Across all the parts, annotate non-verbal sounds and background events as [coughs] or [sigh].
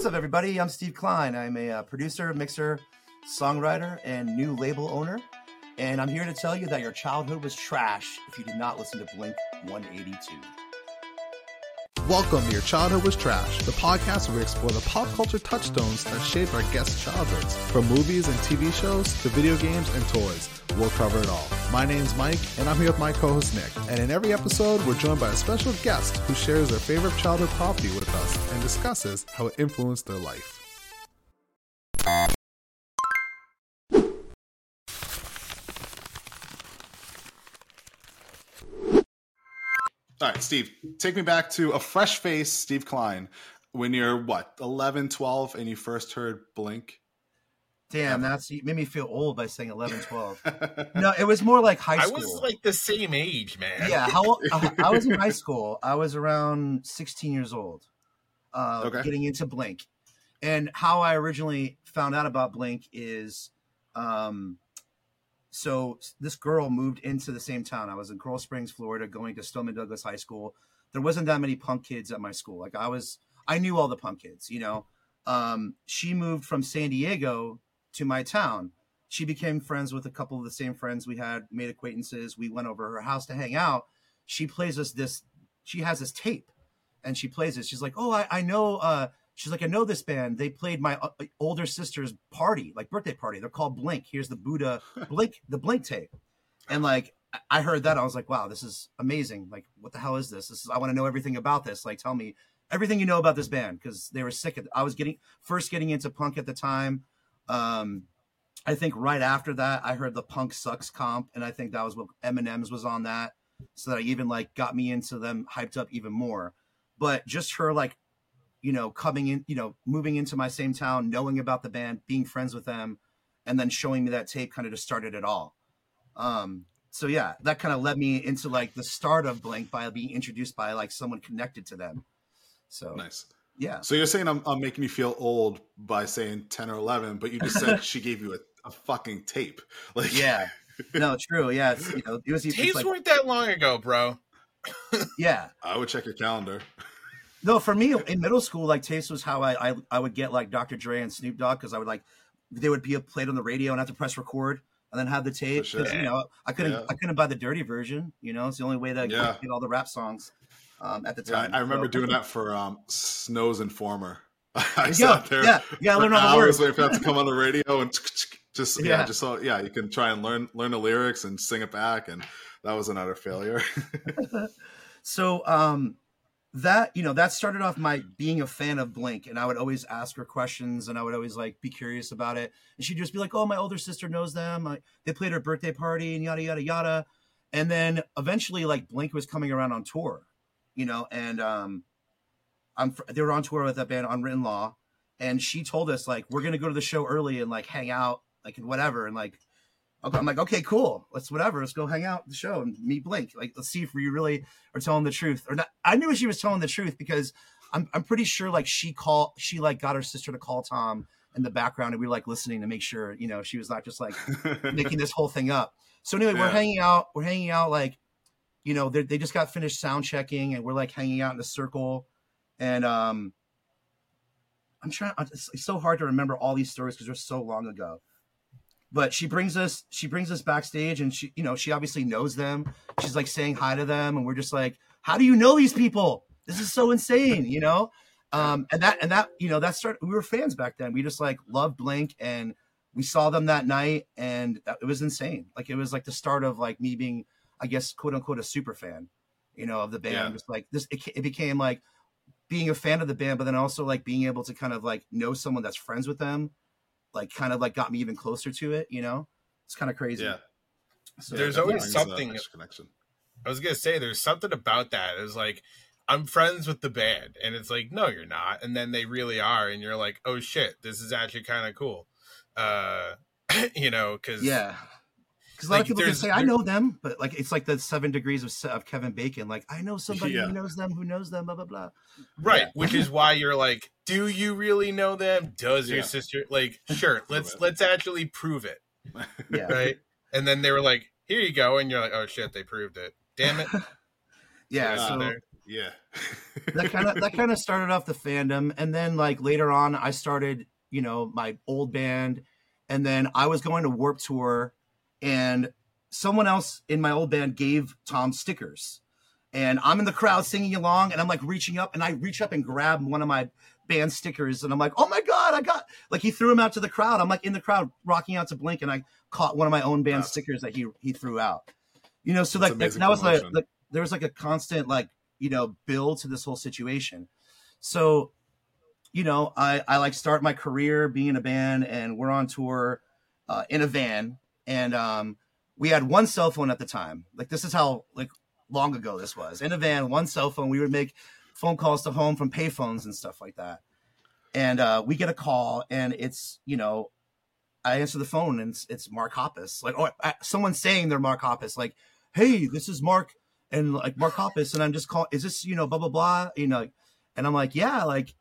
What's up, everybody? I'm Steve Klein. I'm a uh, producer, mixer, songwriter, and new label owner. And I'm here to tell you that your childhood was trash if you did not listen to Blink 182. Welcome to Your Childhood Was Trash, the podcast where we explore the pop culture touchstones that shaped our guests' childhoods. From movies and TV shows to video games and toys, we'll cover it all. My name's Mike, and I'm here with my co host Nick. And in every episode, we're joined by a special guest who shares their favorite childhood property with us and discusses how it influenced their life. All right, Steve, take me back to a fresh face, Steve Klein, when you're what, 11, 12, and you first heard Blink. Damn, that's you made me feel old by saying 11, 12. [laughs] no, it was more like high school. I was like the same age, man. yeah, how old- [laughs] I I was in high school. I was around 16 years old, uh, Okay. getting into Blink. And how I originally found out about Blink is, um, so this girl moved into the same town. I was in Coral Springs, Florida, going to Stoneman Douglas High School. There wasn't that many punk kids at my school. Like I was, I knew all the punk kids. You know, um, she moved from San Diego to my town. She became friends with a couple of the same friends we had, made acquaintances. We went over her house to hang out. She plays us this. She has this tape, and she plays it. She's like, "Oh, I, I know." Uh, she's like, "I know this band. They played my uh, older sister's party, like birthday party. They're called Blink. Here's the Buddha [laughs] Blink, the Blink tape." And like, I- heard that, I was like, "Wow, this is amazing! Like, what the hell is this? This is I want to know everything about this. Like, tell me everything you know about this band because they were sick. I was getting first getting into punk at the time. Um, I think right after that, I heard the Punk Sucks comp, and I think that was what M+M's was on that, so that I even like got me into them, hyped up even more. But just her like, you know, coming in, you know, moving into my same town, knowing about the band, being friends with them, and then showing me that tape kind of just started it all. Um, so yeah, that kind of led me into like the start of Blink by being introduced by like someone connected to them. So Nice. yeah, So you're saying I'm, I'm making you feel old by saying 10 or 11, but you just said [laughs] she gave you a, a fucking tape. [laughs] Like, yeah, no, true, yeah, it's, you know, it was it's Tapes like, weren't that long ago, bro. yeah, I would check your calendar. No, for me in middle school, like taste was how I I, I would get like Dr. Dre and Snoop Dogg because I would like they would be played on the radio and I have to press record and then have the tape because sure. you know I couldn't Yeah. I couldn't buy the dirty version. You know, it's the only way to Yeah. get all the rap songs um, at the Yeah, time. I remember So- doing that for um, Snow's Informer. [laughs] I you sat there Yeah, yeah, for learn all the words. waiting for that to come on the [laughs] radio and just yeah, Yeah. just so yeah, you can try and learn learn the lyrics and sing it back, and that was another failure. [laughs] So um that you know that started off my being a fan of Blink, and I would always ask her questions, and I would always like be curious about it, and she'd just be like, "Oh, my older sister knows them. Like, they played her birthday party, and yada yada yada." And then eventually, like Blink was coming around on tour, you know, and um, I'm they were on tour with that band Unwritten Law, and she told us like we're gonna go to the show early and like hang out, like and whatever, and like I'm like, okay, cool. Let's whatever. Let's go hang out the show and meet Blink. Like, let's see if we really are telling the truth or not. I knew she was telling the truth because I'm I'm pretty sure like she called she like got her sister to call Tom in the background and we were like listening to make sure you know she was not just like [laughs] making this whole thing up. So anyway, we're hanging out. We're hanging out like, you know, they they just got finished sound checking and we're like hanging out in a circle, and um, I'm trying. It's it's so hard to remember all these stories because they're so long ago. But she brings us she brings us backstage and she you know she obviously knows them. She's like saying hi to them and we're just like, how do you know these people? This is so insane, you know. Um, and that and that you know that started. We were fans back then. We just like loved Blink and we saw them that night and that, it was insane. Like it was like the start of like me being, I guess, quote unquote, a super fan, you know, of the band. Yeah. Just like this, it, it became like being a fan of the band, but then also like being able to kind of like know someone that's friends with them, like kind of like got me even closer to it. You know, it's kind of crazy. yeah, So, There's that always brings a something- connection. I was gonna say there's something about that. It's like I'm friends with the band, and it's like no, you're not, and then they really are, and you're like, oh shit, this is actually kind of cool. Uh, [laughs] you know, because yeah. Because a lot Like, of people can say I know them, but like it's like the seven degrees of, of Kevin Bacon. Like I know somebody Yeah. who knows them, who knows them, blah blah blah. right, Yeah. which is why you're like, do you really know them? Does your Yeah. sister like? Sure, [laughs] let's let's actually prove it, Yeah. right? and then they were like, here you go, and you're like, oh shit, they proved it. Damn it. [laughs] Yeah. Yeah. So there. Yeah. [laughs] that kind of that kind of started off the fandom, and then like later on, I started you know my old band, and then I was going to Warp Tour, and someone else in my old band gave Tom stickers, and I'm in the crowd singing along, and I'm like reaching up, and I reach up and grab one of my band stickers, and I'm like, oh my god, I got like he threw him out to the crowd. I'm like in the crowd rocking out to Blink, and I caught one of my own band Wow. stickers that he he threw out. You know, so That's like that, was like, like there was like a constant like you know build to this whole situation. So, you know, I I like start my career being in a band, and we're on tour uh, in a van, and um, we had one cell phone at the time. Like this is how like long ago this was in a van, one cell phone. We would make phone calls to home from payphones and stuff like that. And uh, we get a call, and it's you know, I answer the phone, and it's, it's Mark Hoppus, like or uh, someone saying they're Mark Hoppus, like, "Hey, this is Mark," and like Mark Hoppus, and I'm just call, is this you know blah blah blah, you know, and I'm like, yeah, like,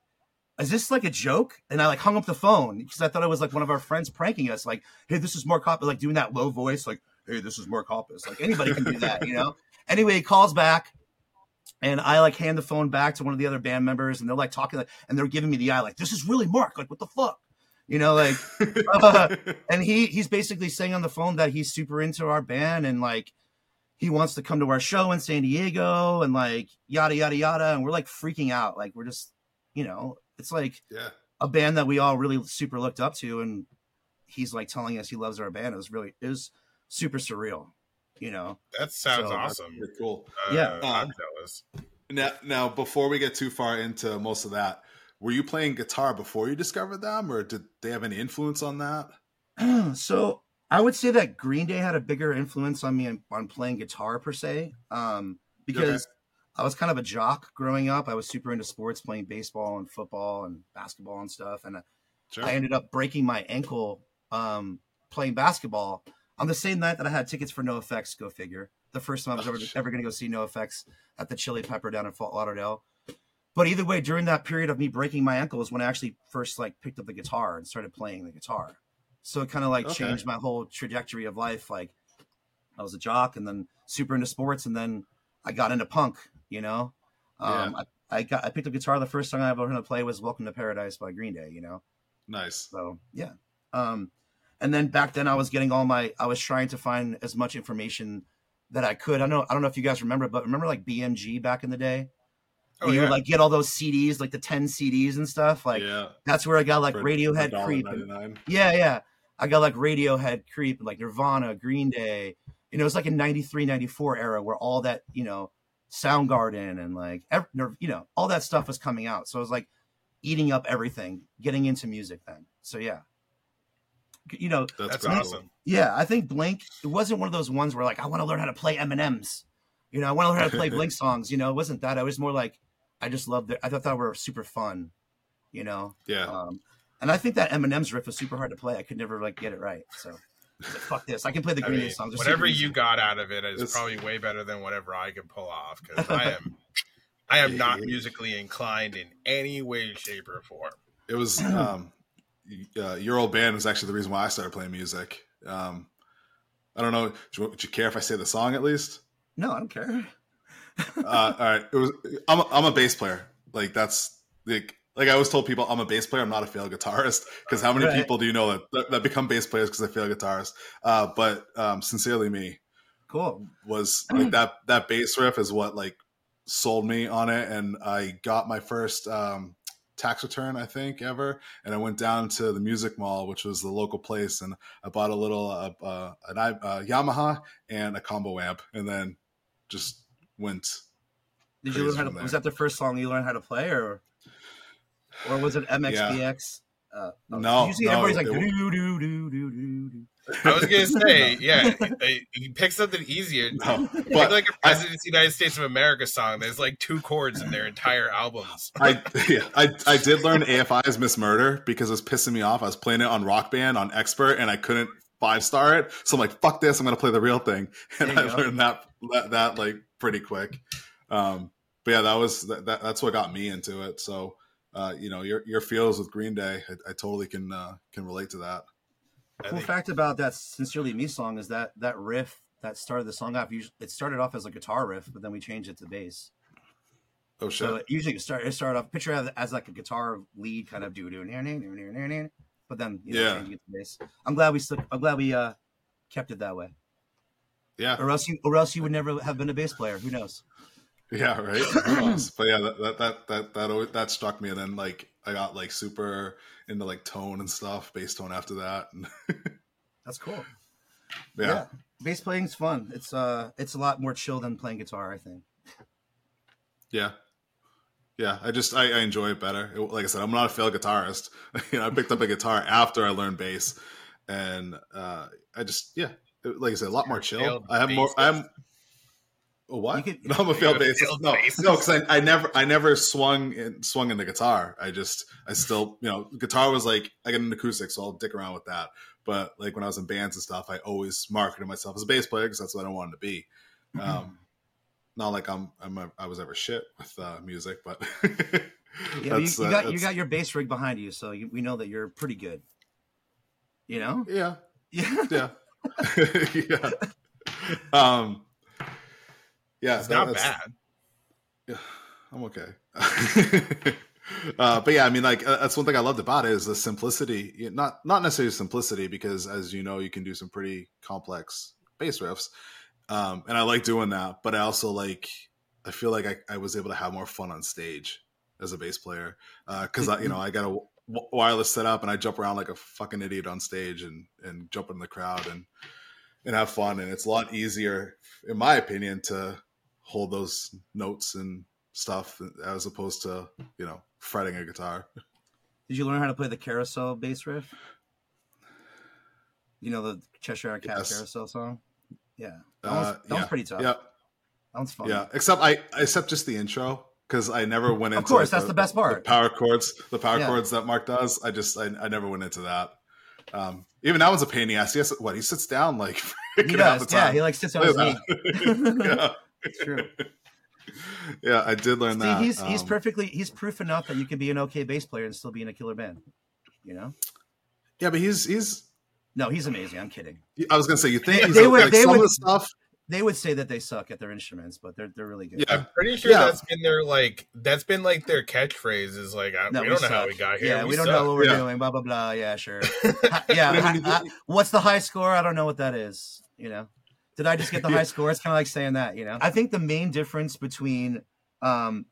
is this like a joke? And I like hung up the phone because I thought it was like one of our friends pranking us, like, hey, this is Mark Hoppus, like doing that low voice, like, hey, this is Mark Hoppus, like anybody can do that, you know. Anyway, he calls back, and I like hand the phone back to one of the other band members, and they're like talking, like, and they're giving me the eye, like, this is really Mark, like, what the fuck, you know, like, uh, and he he's basically saying on the phone that he's super into our band and like he wants to come to our show in San Diego and like yada yada yada, and we're like freaking out, like we're just, you know, it's like yeah. a band that we all really super looked up to, and he's like telling us he loves our band. It was really it was super surreal, you know. That sounds So, awesome. Pretty cool. Uh, Yeah. I'm jealous. Now, now, before we get too far into most of that, were you playing guitar before you discovered them, or did they have any influence on that? [clears throat] so I would say that Green Day had a bigger influence on me on, on playing guitar per se, um, because I was kind of a jock growing up. I was super into sports, playing baseball and football and basketball and stuff, and Sure. I ended up breaking my ankle um, playing basketball on the same night that I had tickets for NOFX. Go figure. The first time I was ever, ever going to go see NOFX at the Chili Pepper down in Fort Lauderdale. But either way, during that period of me breaking my ankle is when I actually first like picked up the guitar and started playing the guitar. So it kind of like Okay. changed my whole trajectory of life. Like I was a jock and then super into sports, and then I got into punk. You know, um, I, I got I picked up guitar. The first song I ever learned to play was "Welcome to Paradise" by Green Day. You know, Nice. so yeah. Um, and then back then I was getting all my I was trying to find as much information that I could. I don't know I don't know if you guys remember, but remember like BMG back in the day? Oh, you yeah. would like get all those CDs, like the 10 CDs and stuff. Like yeah. that's where I got like For Radiohead Creep. and- yeah, yeah. I got like Radiohead Creep, and like Nirvana, Green Day. You know, it was like a 93, 94 era where all that, you know, Soundgarden and like, you know, all that stuff was coming out. So it was like eating up everything, getting into music then. So yeah. You know, That's, pretty awesome. yeah, I think Blink, it wasn't one of those ones where like, I want to learn how to play M&M's. You know, I want to learn how to play [laughs] Blink songs. You know, it wasn't that. I was more like, I just loved it. I thought they were super fun, you know? Yeah. Um, and I think that M+M's riff was super hard to play. I could never like get it right. So I fuck this. I can play the I Green Day mean, songs. Whatever you got out of it is It's- probably way better than whatever I can pull off because I am, I am not musically inclined in any way, shape, or form. It was [clears throat] um, uh, your old band was actually the reason why I started playing music. Um, I don't know. Would you, would you care if I say the song at least? No, I don't care. uh, all right. It was. I'm. A, I'm a bass player. Like that's like. Like I always told people, I'm a bass player. I'm not a failed guitarist. Because how many Right. people do you know that that, that become bass players because they fail guitarists? Uh, but um, sincerely, me Cool. was [clears throat] like that. That bass riff is what like sold me on it, and I got my first um, tax return, I think, ever. And I went down to the Music Mall, which was the local place, and I bought a little uh, uh, an uh, Yamaha and a combo amp, and then just went Did you learn how to? Was that the first song you learned how to play, or or was it MXPX? Uh, No, Usually no, everybody's like do do do do do do. I was gonna say, [laughs] yeah, he- he pick something easier. no, but like a President of the United States of America song. There's like two chords in their entire albums. [laughs] I yeah, I I did learn AFI's Miss Murder because it was pissing me off. I was playing it on Rock Band on Expert and I couldn't five star it. So I'm like, fuck this, I'm gonna play the real thing. [laughs] And I go. learned that, that that like pretty quick. Um but yeah, that was that, that that's what got me into it. So uh, you know, your your feels with Green Day, I, I totally can uh, can relate to that. Cool think- fact about that "Sincerely Me" song is that that riff that started the song off. It started off as a guitar riff, but then we changed it to bass. Oh shit! So it usually it start it start off picture as, as like a guitar lead kind of do do but then you know, Yeah. changing it to bass. I'm glad we stuck. I'm glad we uh kept it that way, yeah, or else you or else you would never have been a bass player. Who knows? Yeah, right. [laughs] But yeah, that that that that that, always, that struck me, and then like I got like super into like tone and stuff, bass tone after that, [laughs] That's cool. yeah. bass playing's fun. It's uh it's a lot more chill than playing guitar. I think. Yeah. Yeah, I just I, I enjoy it better. It- like I said, I'm not a failed guitarist. [laughs] you know, I picked up a guitar after I learned bass, and uh, I just yeah, like I said, a lot more chill. I have more. I'm what? Could- no, [laughs] I'm a [laughs] failed bassist. failed No, bassist. no, because I, I never I never swung in, swung into guitar. I just I still you know guitar was like I get an acoustic, so I'll dick around with that. But like when I was in bands and stuff, I always marketed myself as a bass player because that's what I wanted to be. Um, not like I'm, I'm a, I was ever shit with uh, music, but [laughs] Yeah, you, you uh, got you got your bass rig behind you, so you, we know that you're pretty good. You know? yeah, Yeah. yeah, yeah. Um, yeah, It's that- not bad. I'm okay. [laughs] uh, but yeah, I mean, like uh, that's one thing I loved about it is the simplicity. Not not necessarily simplicity because, as you know, you can do some pretty complex bass riffs, um, and I like doing that. But I also like, I feel like I, I was able to have more fun on stage as a bass player because I, you know, I got a w- wireless setup and I jump around like a fucking idiot on stage and and jump in the crowd and and have fun. And it's a lot easier, in my opinion, to hold those notes and stuff as opposed to you know fretting a guitar. Did you learn how to play the carousel bass riff? You know the Cheshire Cat Yes. carousel song? Yeah. That, one's, Uh, that one's yeah. pretty tough. Yeah, That one's fun. yeah. Except I, except just the intro because I never went into. Of course, like, that's the best part. power chords, the power Yeah. chords that Mark does. I just, I, I never went into that. Um, even that one's a pain in the ass. Yes, what he sits down like [laughs] He does. the Yeah, he like sits on his knee. yeah, It's true. [laughs] yeah. I did learn See, that. he's he's Um, perfectly he's proof enough that you can be an okay bass player and still be in a killer band. You know? Yeah, but he's he's. No, he's amazing. I'm kidding. I was gonna say you think They- he's they okay. would- like, they some would- of the stuff. They would say that they suck at their instruments, but they're they're really good. Yeah, I'm pretty sure Yeah. that's been their like that's been like their catchphrase is like I, No, we don't know how we got here. Yeah, we, don't suck. know what we're Yeah. doing. Blah blah blah. Yeah, sure. [laughs] Yeah. But I mean, ha- ha- what's the high score? I don't know what that is. You know, did I just get the [laughs] high score? It's kind of like saying that. You know, I think the main difference between um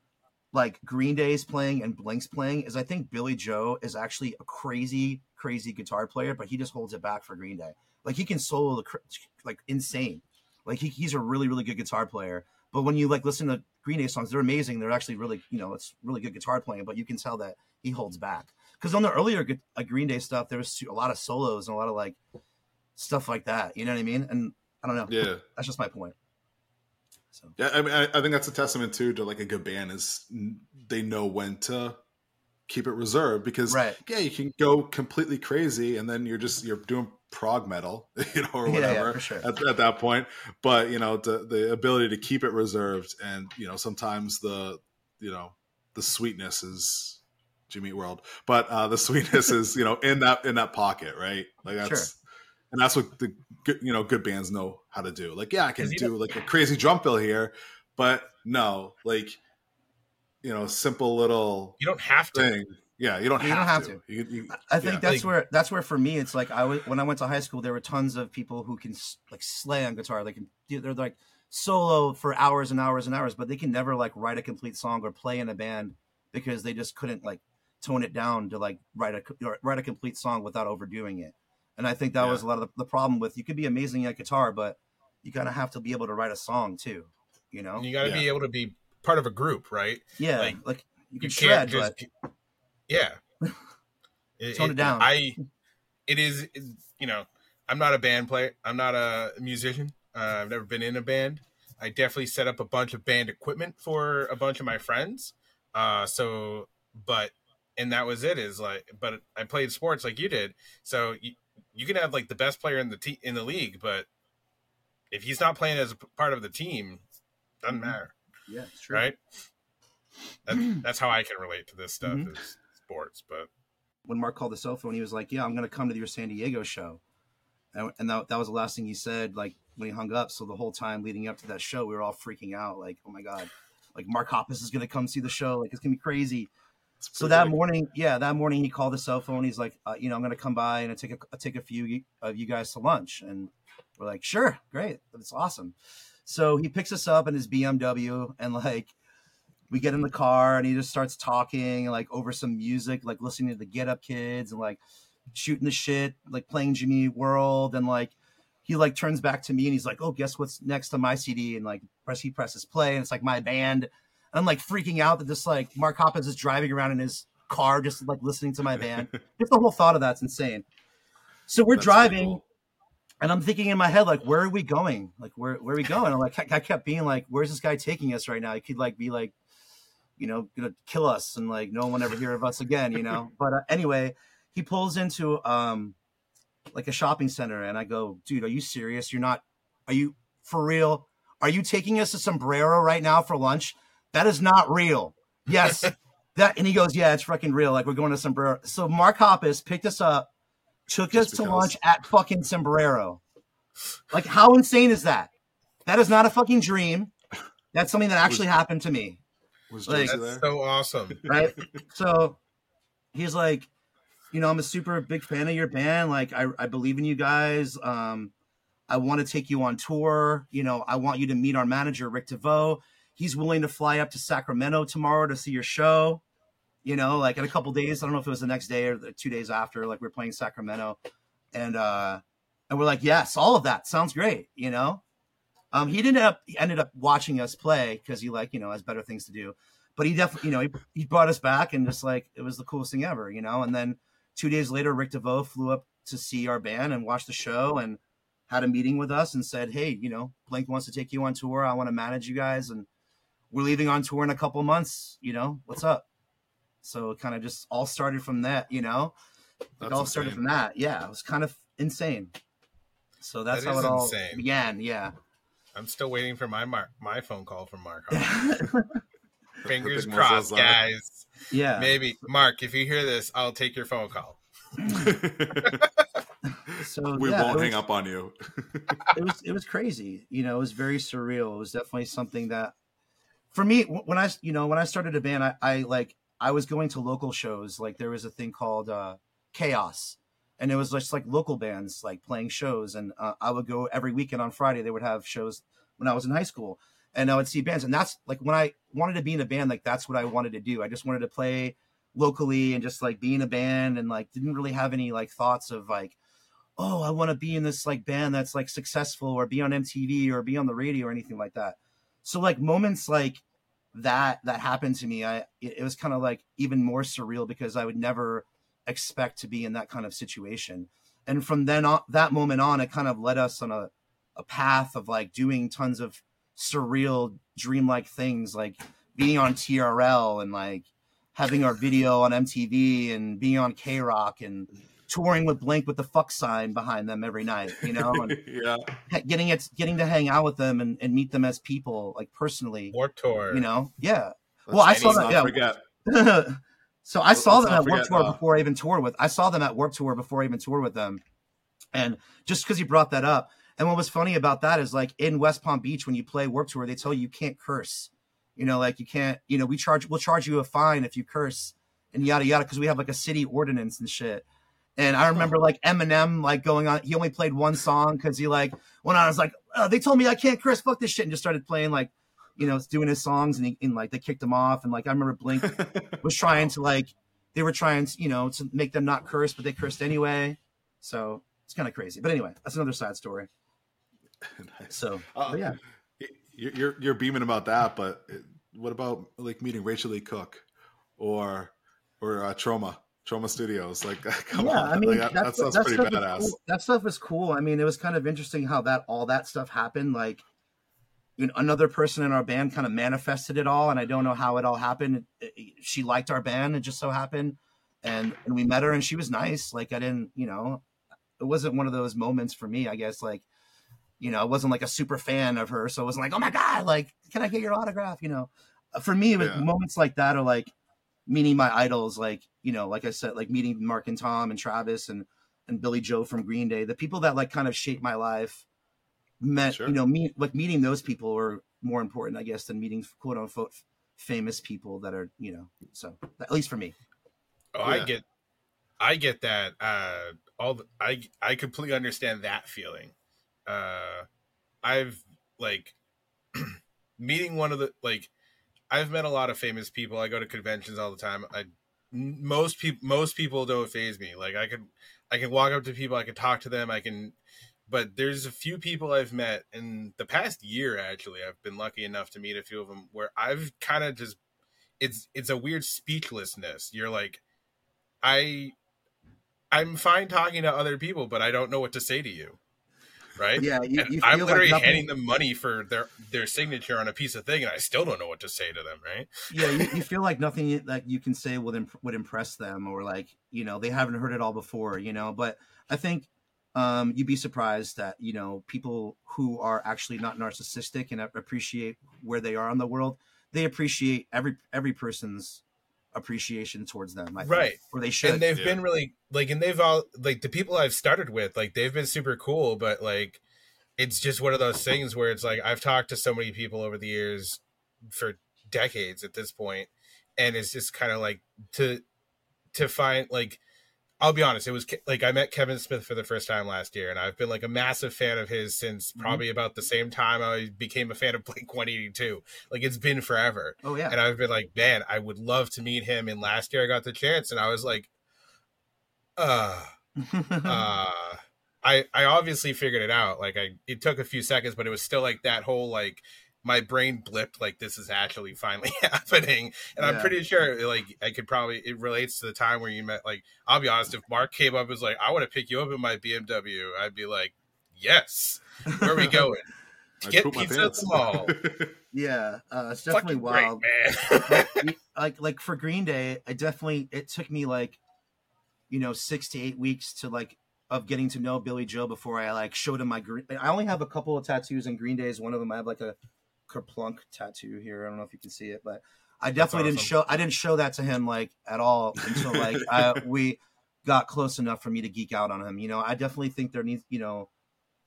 like Green Day's playing and Blink's playing is I think Billie Joe is actually a crazy crazy guitar player, but he just holds it back for Green Day. Like he can solo the cr- like insane. Like he, he's a really really good guitar player. But when you like listen to Green Day songs, they're amazing. They're actually really you know it's really good guitar playing. But you can tell that he holds back because on the earlier uh, Green Day stuff, there was a lot of solos and a lot of like stuff like that. You know what I mean? And I don't know. Yeah, [laughs] That's just my point. So yeah. I mean, I, I think that's a testament too to like a good band is they know when to keep it reserved because right. yeah, you can go completely crazy and then you're just you're doing prog metal, [laughs] you know, or Yeah, yeah, whatever sure. at, at that point. But you know, the the ability to keep it reserved and you know, sometimes the you know the sweetness is Jimmy World, but uh, the [laughs] sweetness is you know in that in that pocket, right? Like that's. Sure. And that's what the good, you know good bands know how to do. Like, yeah, I can do like a crazy drum fill here, but no, like, you know, simple little You don't have to. thing. Yeah, you don't, You have, don't have to. to. You, you, I think yeah. that's Like- where that's where for me it's like I was when I went to high school there were tons of people who can like slay on guitar they can do they're like solo for hours and hours and hours but they can never like write a complete song or play in a band because they just couldn't like tone it down to like write a write a complete song without overdoing it and I think that Yeah. was a lot of the, the problem with you could be amazing at guitar but you kind of have to be able to write a song too you know And you got to Yeah. be able to be part of a group, right? yeah like, like, you You can can't shred just but yeah. [laughs] Tone it down. I [laughs] it is you know I'm not a band player. I'm not a musician. Uh, I've never been in a band. I definitely set up a bunch of band equipment for a bunch of my friends. Uh, so, but and that was it. Is like, but I played sports like you did. So you, you can have like the best player in the te- in the league, but if he's not playing as a p- part of the team, doesn't Mhm. matter, yeah it's true right? That, [clears throat] that's how I can relate to this stuff Mhm. is sports. But when Mark called the cell phone, he was like, "Yeah, I'm going to come to your San Diego show," and, and that, that was the last thing he said. Like when he hung up. So the whole time leading up to that show, we were all freaking out. Like, oh my god, like Mark Hoppus is gonna come see the show. Like it's gonna be crazy. So that morning, yeah, that morning he called the cell phone. He's like, uh, you know, I'm gonna come by and I take a I'll take a few of you guys to lunch, and we're like, sure, great, that's awesome. So he picks us up in his BMW, and like, we get in the car, and he just starts talking like over some music, like listening to the Get Up Kids, and like shooting the shit, like playing Jimmy World, and like he like turns back to me and he's like, oh, guess what's next on my CD? And like press he presses play, and it's like my band. I'm like freaking out that this like Mark Hoppus is driving around in his car just like listening to my band. [laughs] just the whole thought of that's insane. So we're That's driving, cool. and I'm thinking in my head like, where are we going? Like where where are we going? I'm like I kept being like, where's this guy taking us right now? He could like be like, you know, gonna kill us and like no one will ever hear of us again, you know. [laughs] But uh, anyway, he pulls into um like a shopping center, and I go, dude, are you serious? You're not? Are you for real? Are you taking us to Sombrero right now for lunch? That is not real. Yes. [laughs] that and he goes, Yeah, it's fucking real. Like we're going to Sombrero. So Mark Hoppus picked us up, took Just us to lunch at fucking Sombrero. Like, how insane is that? That is not a fucking dream. That's something that actually happened to me. Was like- Josie That's there? so awesome. [laughs] Right. so he's like, you know, I'm a super big fan of your band. Like, I, I believe in you guys. Um, I want to take you on tour. You know, I want you to meet our manager, Rick DeVoe. He's willing to fly up to Sacramento tomorrow to see your show. You know, like in a couple days. I don't know if it was the next day or the two days after. Like we're playing Sacramento, and uh, and we're like, yes, all of that sounds great. You know, um, he didn't end up he ended up watching us play because he like you know has better things to do. But he definitely you know he, he brought us back and just like it was the coolest thing ever. You know, and then two days later, Rick DeVoe flew up to see our band and watch the show and had a meeting with us and said, "Hey, you know, Blink wants to take you on tour. I want to manage you guys, and we're leaving on tour in a couple months. You know, what's up?" So it kind of just all started from that. You know, it That's all started insane. from that. Yeah, it was kind of insane. So that's That how is it all insane. began. Yeah. I'm still waiting for my Mark, my phone call from Mark. [laughs] Fingers crossed, guys. Yeah. Maybe Mark, if you hear this, I'll take your phone call. [laughs] So [laughs] we yeah, won't it hang was- up on you. it was it was crazy. You know, it was very surreal. It was definitely something that, for me, when I you know when I started a band, I, I like I was going to local shows. Like there was a thing called uh, Chaos, and it was just like local bands like playing shows, and uh, I would go every weekend on Friday. They would have shows when I was in high school, and I would see bands, and that's like when I wanted to be in a band. Like that's what I wanted to do. I just wanted to play locally and just like be in a band, and like didn't really have any like thoughts of like oh, I want to be in this like band that's like successful or be on MTV or be on the radio or anything like that. So like moments like that that happened to me, I it, it was kind of like even more surreal because I would never expect to be in that kind of situation. And from then on that moment on, it kind of led us on a, a path of like doing tons of surreal dreamlike things like being on TRL and like having our video on MTV and being on KROQ and touring with Blink with the fuck sign behind them every night, you know, and [laughs] yeah. getting it, getting to hang out with them and, and meet them as people, like personally, Warp tour. you know, yeah. Let's- Well, I saw that, yeah. Forget. [laughs] so I saw Let's them at Warp Tour uh, before I even toured with. I saw them at Warp Tour before I even toured with them, and just because you brought that up, and what was funny about that is like in West Palm Beach when you play Warp Tour, they tell you you can't curse. You know, like you can't. You know, we charge we'll charge you a fine if you curse and yada yada because we have like a city ordinance and shit. And I remember like Eminem like going on. He only played one song because he like went on. I was like, oh, they told me I can't curse. Fuck this shit, and just started playing like, you know, doing his songs, and, he, and like they kicked him off. And like I remember Blink [laughs] was trying to like they were trying to you know to make them not curse, but they cursed anyway. So it's kind of crazy. But anyway, that's another side story. Nice. [laughs] So Uh, yeah, You're, you're you're beaming about that, but what about like meeting Rachael Leigh Cook or or uh, Trauma Trauma Studios? Like, [laughs] come yeah. on, I mean like, that, that, that sounds that pretty stuff is badass. cool. That stuff is cool. I mean, it was kind of interesting how that all that stuff happened. Like. You know, another person in our band kind of manifested it all, and I don't know how it all happened. It- it- She liked our band, it just so happened, and and we met her, and she was nice. Like I didn't, you know, it wasn't one of those moments for me. I guess like you know, I wasn't like a super fan of her, so it wasn't like, oh my god, like, can I get your autograph? You know, Uh, for me, it was Yeah. moments like that are like meeting my idols, like you know, like I said, like meeting Mark and Tom and Travis and and Billie Joe from Green Day, the people that like kind of shaped my life. Meant Sure. you know me like meeting those people were more important, I guess, than meeting quote unquote famous people that are you know. So at least for me. Oh, I get, I get that. Uh, all the, I I completely understand that feeling. Uh, I've like [clears throat] meeting one of the like, I've met a lot of famous people. I go to conventions all the time. I n- most people most people don't phase me. Like I could I can walk up to people. I can talk to them. I can. But there's a few people I've met in the past year. Actually, I've been lucky enough to meet a few of them where I've kind of just it's it's a weird speechlessness. You're like, I I'm fine talking to other people, but I don't know what to say to you. Right? Yeah, you, you I'm literally like handing them money for their their signature on a piece of thing, and I still don't know what to say to them. Right? yeah, you, you feel like nothing that you can say would imp- would impress them, or like you know they haven't heard it all before, you know. But I think um, you'd be surprised that you know people who are actually not narcissistic and appreciate where they are in the world, they appreciate every every person's appreciation towards them, I think, Right. or they should. and they've Yeah. been really like and they've all like the people i've started with like they've been super cool but like it's just one of those things where it's like i've talked to so many people over the years for decades at this point and it's just kind of like to to find like i'll be honest it was like i met kevin smith for the first time last year and i've been like a massive fan of his since Mhm. probably about the same time i became a fan of blink 182 like it's been forever oh yeah, and I've been like, man, I would love to meet him. And last year I got the chance, and I was like, uh, [laughs] uh, I I obviously figured it out. Like I, it took a few seconds, but it was still like that whole like my brain blipped like this is actually finally [laughs] happening and i'm pretty sure like i could probably it relates to the time where you met like i'll be honest if mark came up and was like i want to pick you up in my bmw i'd be like yes where are we [laughs] going Get pizza at the mall. [laughs] yeah, uh, it's definitely Fucking wild. great man like, like like for Green Day, I definitely it took me like you know six to eight weeks to like of getting to know Billie Joe before I like showed him my green. I only have a couple of tattoos, and Green Day is one of them. I have like a kerplunk tattoo here. I don't know if you can see it, but I definitely didn't show. I didn't show that to him like at all until like I, [laughs] we got close enough for me to geek out on him. You know, I definitely think there needs. You know,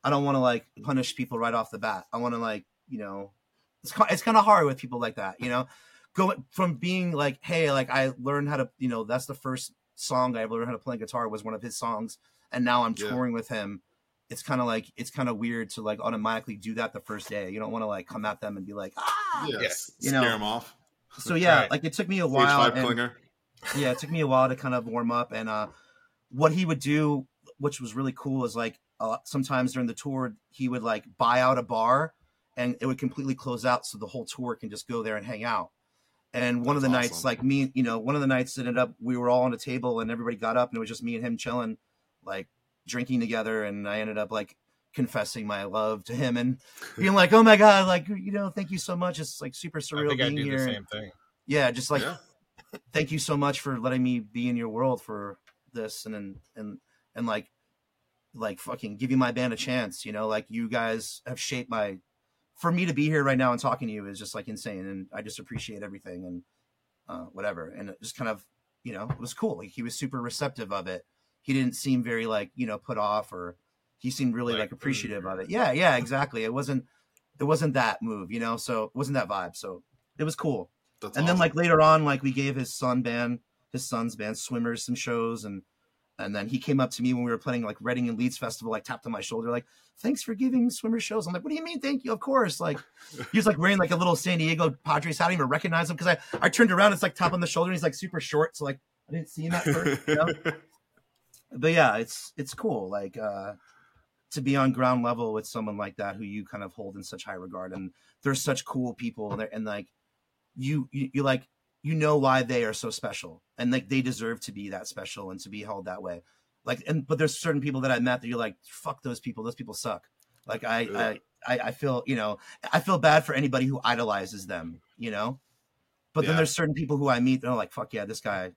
I don't want to like punish people right off the bat. I want to like you know, it's it's kind of hard with people like that. You know, going from being like, hey, like I learned how to, you know, that's the first song I ever learned how to play guitar was one of his songs, and now I'm Yeah. touring with him. It's kind of like it's kind of weird to like automatically do that the first day. You don't want to like come at them and be like, ah. yes, You scare know, them off. [laughs] So yeah, Right. like it took me a while. and- yeah, it took me a while to kind of warm up. And uh, what he would do, which was really cool, is like uh, sometimes during the tour, he would like buy out a bar and it would completely close out so the whole tour can just go there and hang out. And one of the That's nights, like me, you know, one of the nights ended up, we were all on a table and everybody got up and it was just me and him chilling, like drinking together. And I ended up like confessing my love to him and being like, oh my God, like, you know, thank you so much. It's like super i surreal think i being do here. the same thing Yeah, just like yeah. thank you so much for letting me be in your world for this and and and, and like like fucking giving my band a chance you know like you guys have shaped my for me to be here right now and talking to you is just like insane and i just appreciate everything and uh whatever and it just kind of you know it was cool like he was super receptive of it he didn't seem very like you know put off or he seemed really Like, like, appreciative of it. yeah yeah. exactly. It wasn't it wasn't that move you know? So it wasn't that vibe. So it was cool. That's and then like later on like we gave his son band his son's band SWMRS some shows and and then he came up to me when we were playing like reading and leeds festival like tapped on my shoulder like thanks for giving SWMRS shows. I'm like what do you mean thank you? Of course. Like he was like wearing like a little san diego padres hat. I didn't even recognize him because i i turned around it's like tap on the shoulder and he's like super short. So like i didn't see him at first you know [laughs] but yeah it's it's cool like uh to be on ground level with someone like that who you kind of hold in such high regard and they're such cool people and, and like you, you you like you know why they are so special and like they deserve to be that special and to be held that way. Like and but there's certain people that i met that you're like fuck those people. Those people suck. Like i Yeah. I, I i feel you know i feel bad for anybody who idolizes them you know? But then there's certain people who i meet they're like fuck yeah this guy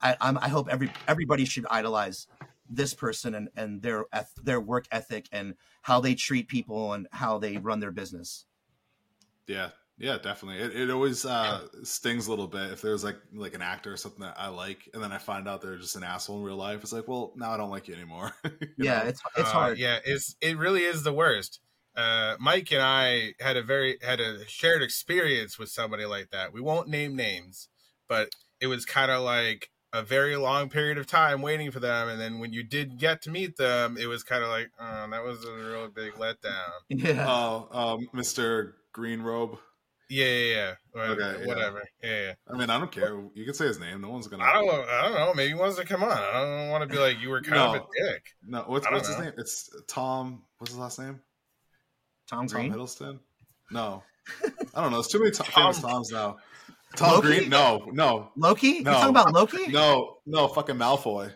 i I'm, i hope every everybody should idolize this person and and their their work ethic and how they treat people and how they run their business Yeah, yeah, definitely. It, it always uh, stings a little bit if there's like like an actor or something that I like, and then I find out they're just an asshole in real life. It's like, well, now I don't like you anymore. [laughs] You yeah know? it's it's Uh, hard yeah it's it really is the worst uh, Mike and I had a very had a shared experience with somebody like that. We won't name names, but it was kind of like a very long period of time waiting for them, and then when you did get to meet them, it was kind of like, oh, that was a real big letdown. [laughs] Yeah. Oh, um, Mr. Green Robe. Yeah, yeah, yeah. Well, Okay, yeah. whatever. Yeah. yeah. I mean, I don't care. You can say his name. No one's gonna. I don't. know. I don't know. Maybe he wants to come on. I don't want to be like you were kind of a dick. No, what's what's his name? It's Tom. What's his last name? Tom Tom Green. Hiddleston. No, [laughs] I don't know. It's too many Tom, Tom- famous Toms now. Tom Loki? Green? No, no, Loki? You No. talking about Loki? no, no. Fucking Malfoy.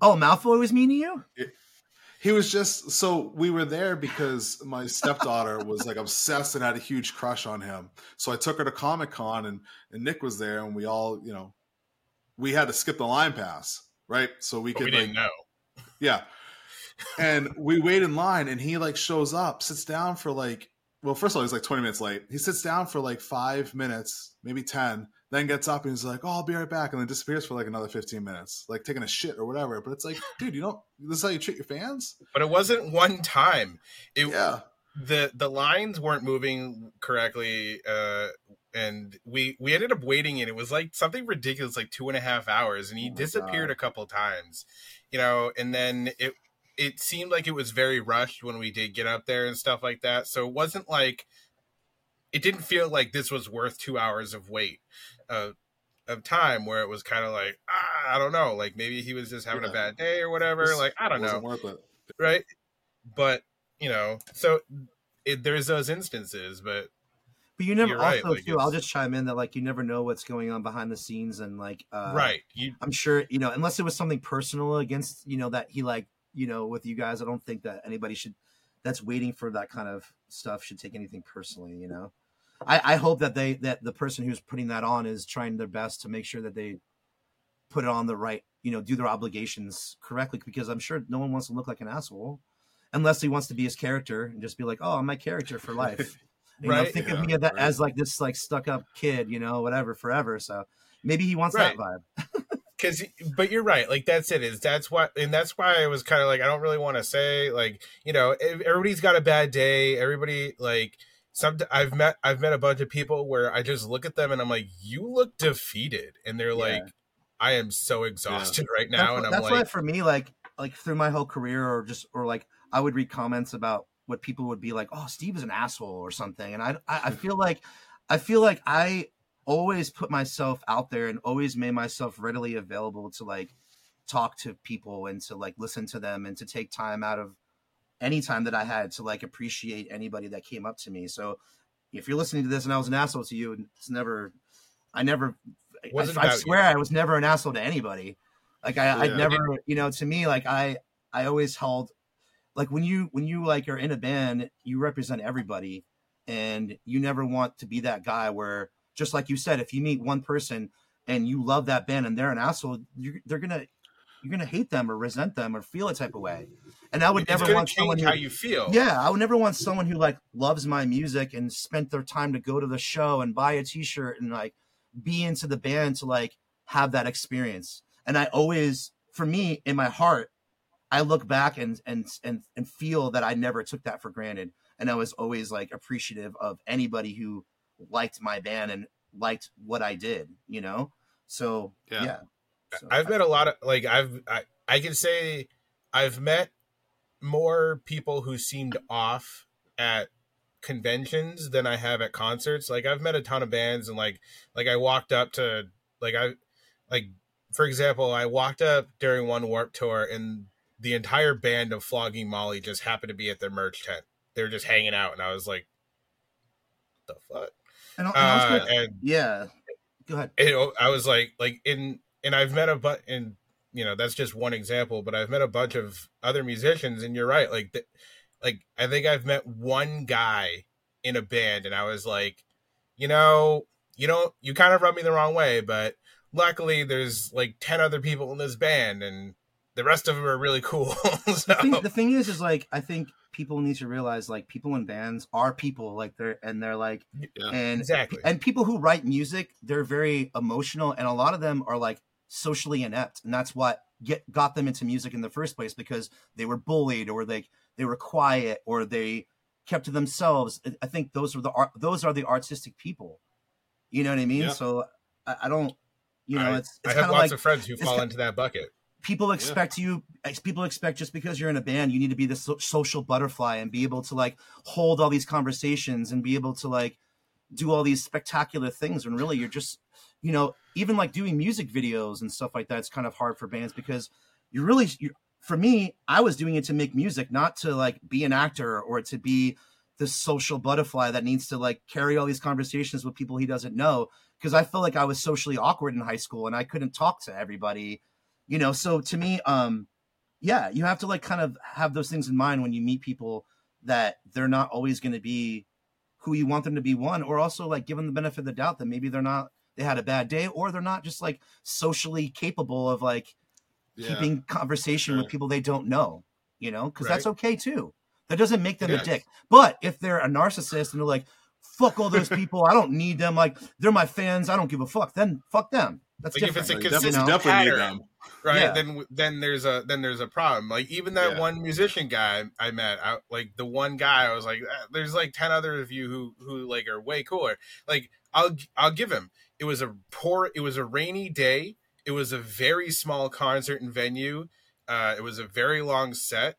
Oh, Malfoy was mean to you? He was just so we were there because my stepdaughter was like obsessed and had a huge crush on him. So I took her to Comic Con and and Nick was there and we all you know we had to skip the line pass right so we But could we like didn't know. yeah and we wait in line and he like shows up sits down for like well first of all he's like 20 minutes late he sits down for like five minutes maybe 10 then gets up and he's like oh i'll be right back and then disappears for like another 15 minutes like taking a shit or whatever but it's like [sighs] dude you don't this is how you treat your fans But it wasn't one time. It yeah the the lines weren't moving correctly uh and we we ended up waiting and it was like something ridiculous like two and a half hours and he Oh disappeared God. a couple times you know and then it it seemed like it was very rushed when we did get up there and stuff like that so it wasn't like it didn't feel like this was worth two hours of wait uh, of time where it was kind of like ah, i don't know like maybe he was just having a bad day or whatever This like i don't know wasn't worth it right? But you know, so it, there's those instances, but But you never You're right, also like, too. I'll just chime in that like you never know what's going on behind the scenes and like uh, right, you I'm sure you know unless it was something personal against you know that he like you know with you guys. I don't think that anybody should that's waiting for that kind of stuff should take anything personally. You know, I, I hope that they that the person who's putting that on is trying their best to make sure that they put it on the right you know do their obligations correctly because I'm sure no one wants to look like an asshole unless he wants to be his character and just be like oh I'm my character for life. [laughs] You know, Right, think yeah, of me as, right. as like this like stuck up kid, you know, whatever, forever. So maybe he wants Right. that vibe. [laughs] because but you're right like that's it is that's what and that's why i was kind of like i don't really want to say like you know everybody's got a bad day everybody like some i've met i've met a bunch of people where i just look at them and i'm like you look defeated and they're Yeah. like i am so exhausted [laughs] right now that's, and i'm that's like why for me, like like through my whole career, or just or like I would read comments about what people would be like, "Oh, Steve is an asshole" or something, and I I, I [laughs] feel like I feel like I always put myself out there and always made myself readily available to like talk to people and to like listen to them and to take time out of any time that I had to like appreciate anybody that came up to me. So if you're listening to this and I was an asshole to you, it's never, I never, I, I swear you. I was never an asshole to anybody. Like I, I Yeah. never, you know, to me, like I, I always held, like when you, when you like are in a band, you represent everybody and you never want to be that guy where just like you said, if you meet one person and you love that band and they're an asshole, you're, they're gonna you're gonna hate them or resent them or feel a type of way. And I would it's never want someone who, how you feel yeah, I would never want someone who like loves my music and spent their time to go to the show and buy a T-shirt and like be into the band to like have that experience. And I always, for me, in my heart, I look back and and and and feel that I never took that for granted, and I was always like appreciative of anybody who liked my band and liked what I did. You know, so Yeah. yeah. So, I've met a lot of like I've I, I can say I've met more people who seemed off at conventions than I have at concerts. Like I've met a ton of bands and like like I walked up to like I like for example, I walked up during one warp tour and the entire band of Flogging Molly just happened to be at their merch tent. They were just hanging out and I was like the fuck? And, and Uh, gonna- and yeah. Go ahead. know, I was like, like in, and I've met a but, and you know, that's just one example, but I've met a bunch of other musicians, and you're right, like, th- like I think I've met one guy in a band, and I was like, you know, you don't, you kind of rub me the wrong way, but luckily there's like ten other people in this band, and the rest of them are really cool. so, [laughs] the, thing, the thing is, is like I think people need to realize like people in bands are people, like they're and they're like Yeah. and exactly, and people who write music, they're very emotional, and a lot of them are like socially inept, and that's what get got them into music in the first place because they were bullied or like they were quiet or they kept to themselves. I- think those are the art, those are the artistic people. You know what I mean? Yeah. So I, I don't, you know, I, it's I have kind of lots like of friends who fall into that bucket. People expect you people expect just because you're in a band you need to be the so- social butterfly and be able to like hold all these conversations and be able to like do all these spectacular things when really you're just you know even like doing music videos and stuff like that it's kind of hard for bands because you really you for me i was doing it to make music not to like be an actor or to be the social butterfly that needs to like carry all these conversations with people he doesn't know because i felt like i was socially awkward in high school and i couldn't talk to everybody you know so to me um yeah you have to like kind of have those things in mind when you meet people that they're not always going to be who you want them to be one or also like give them the benefit of the doubt that maybe they're not they had a bad day or they're not just like socially capable of like Yeah. keeping conversation with people they don't know you know because that's okay too. That doesn't make them Yeah. a dick. But if they're a narcissist and they're like fuck all those people i don't need them like they're my fans i don't give a fuck then fuck them that's Like, if it's a Like, definitely, know? consistent definitely need pattern. them. right Yeah. then then there's a then there's a problem like even that Yeah. one musician guy i met I, like the one guy i was like "Ah, there's like 10 other of you who who like are way cooler like i'll i'll give him it was a poor it was a rainy day it was a very small concert and venue uh it was a very long set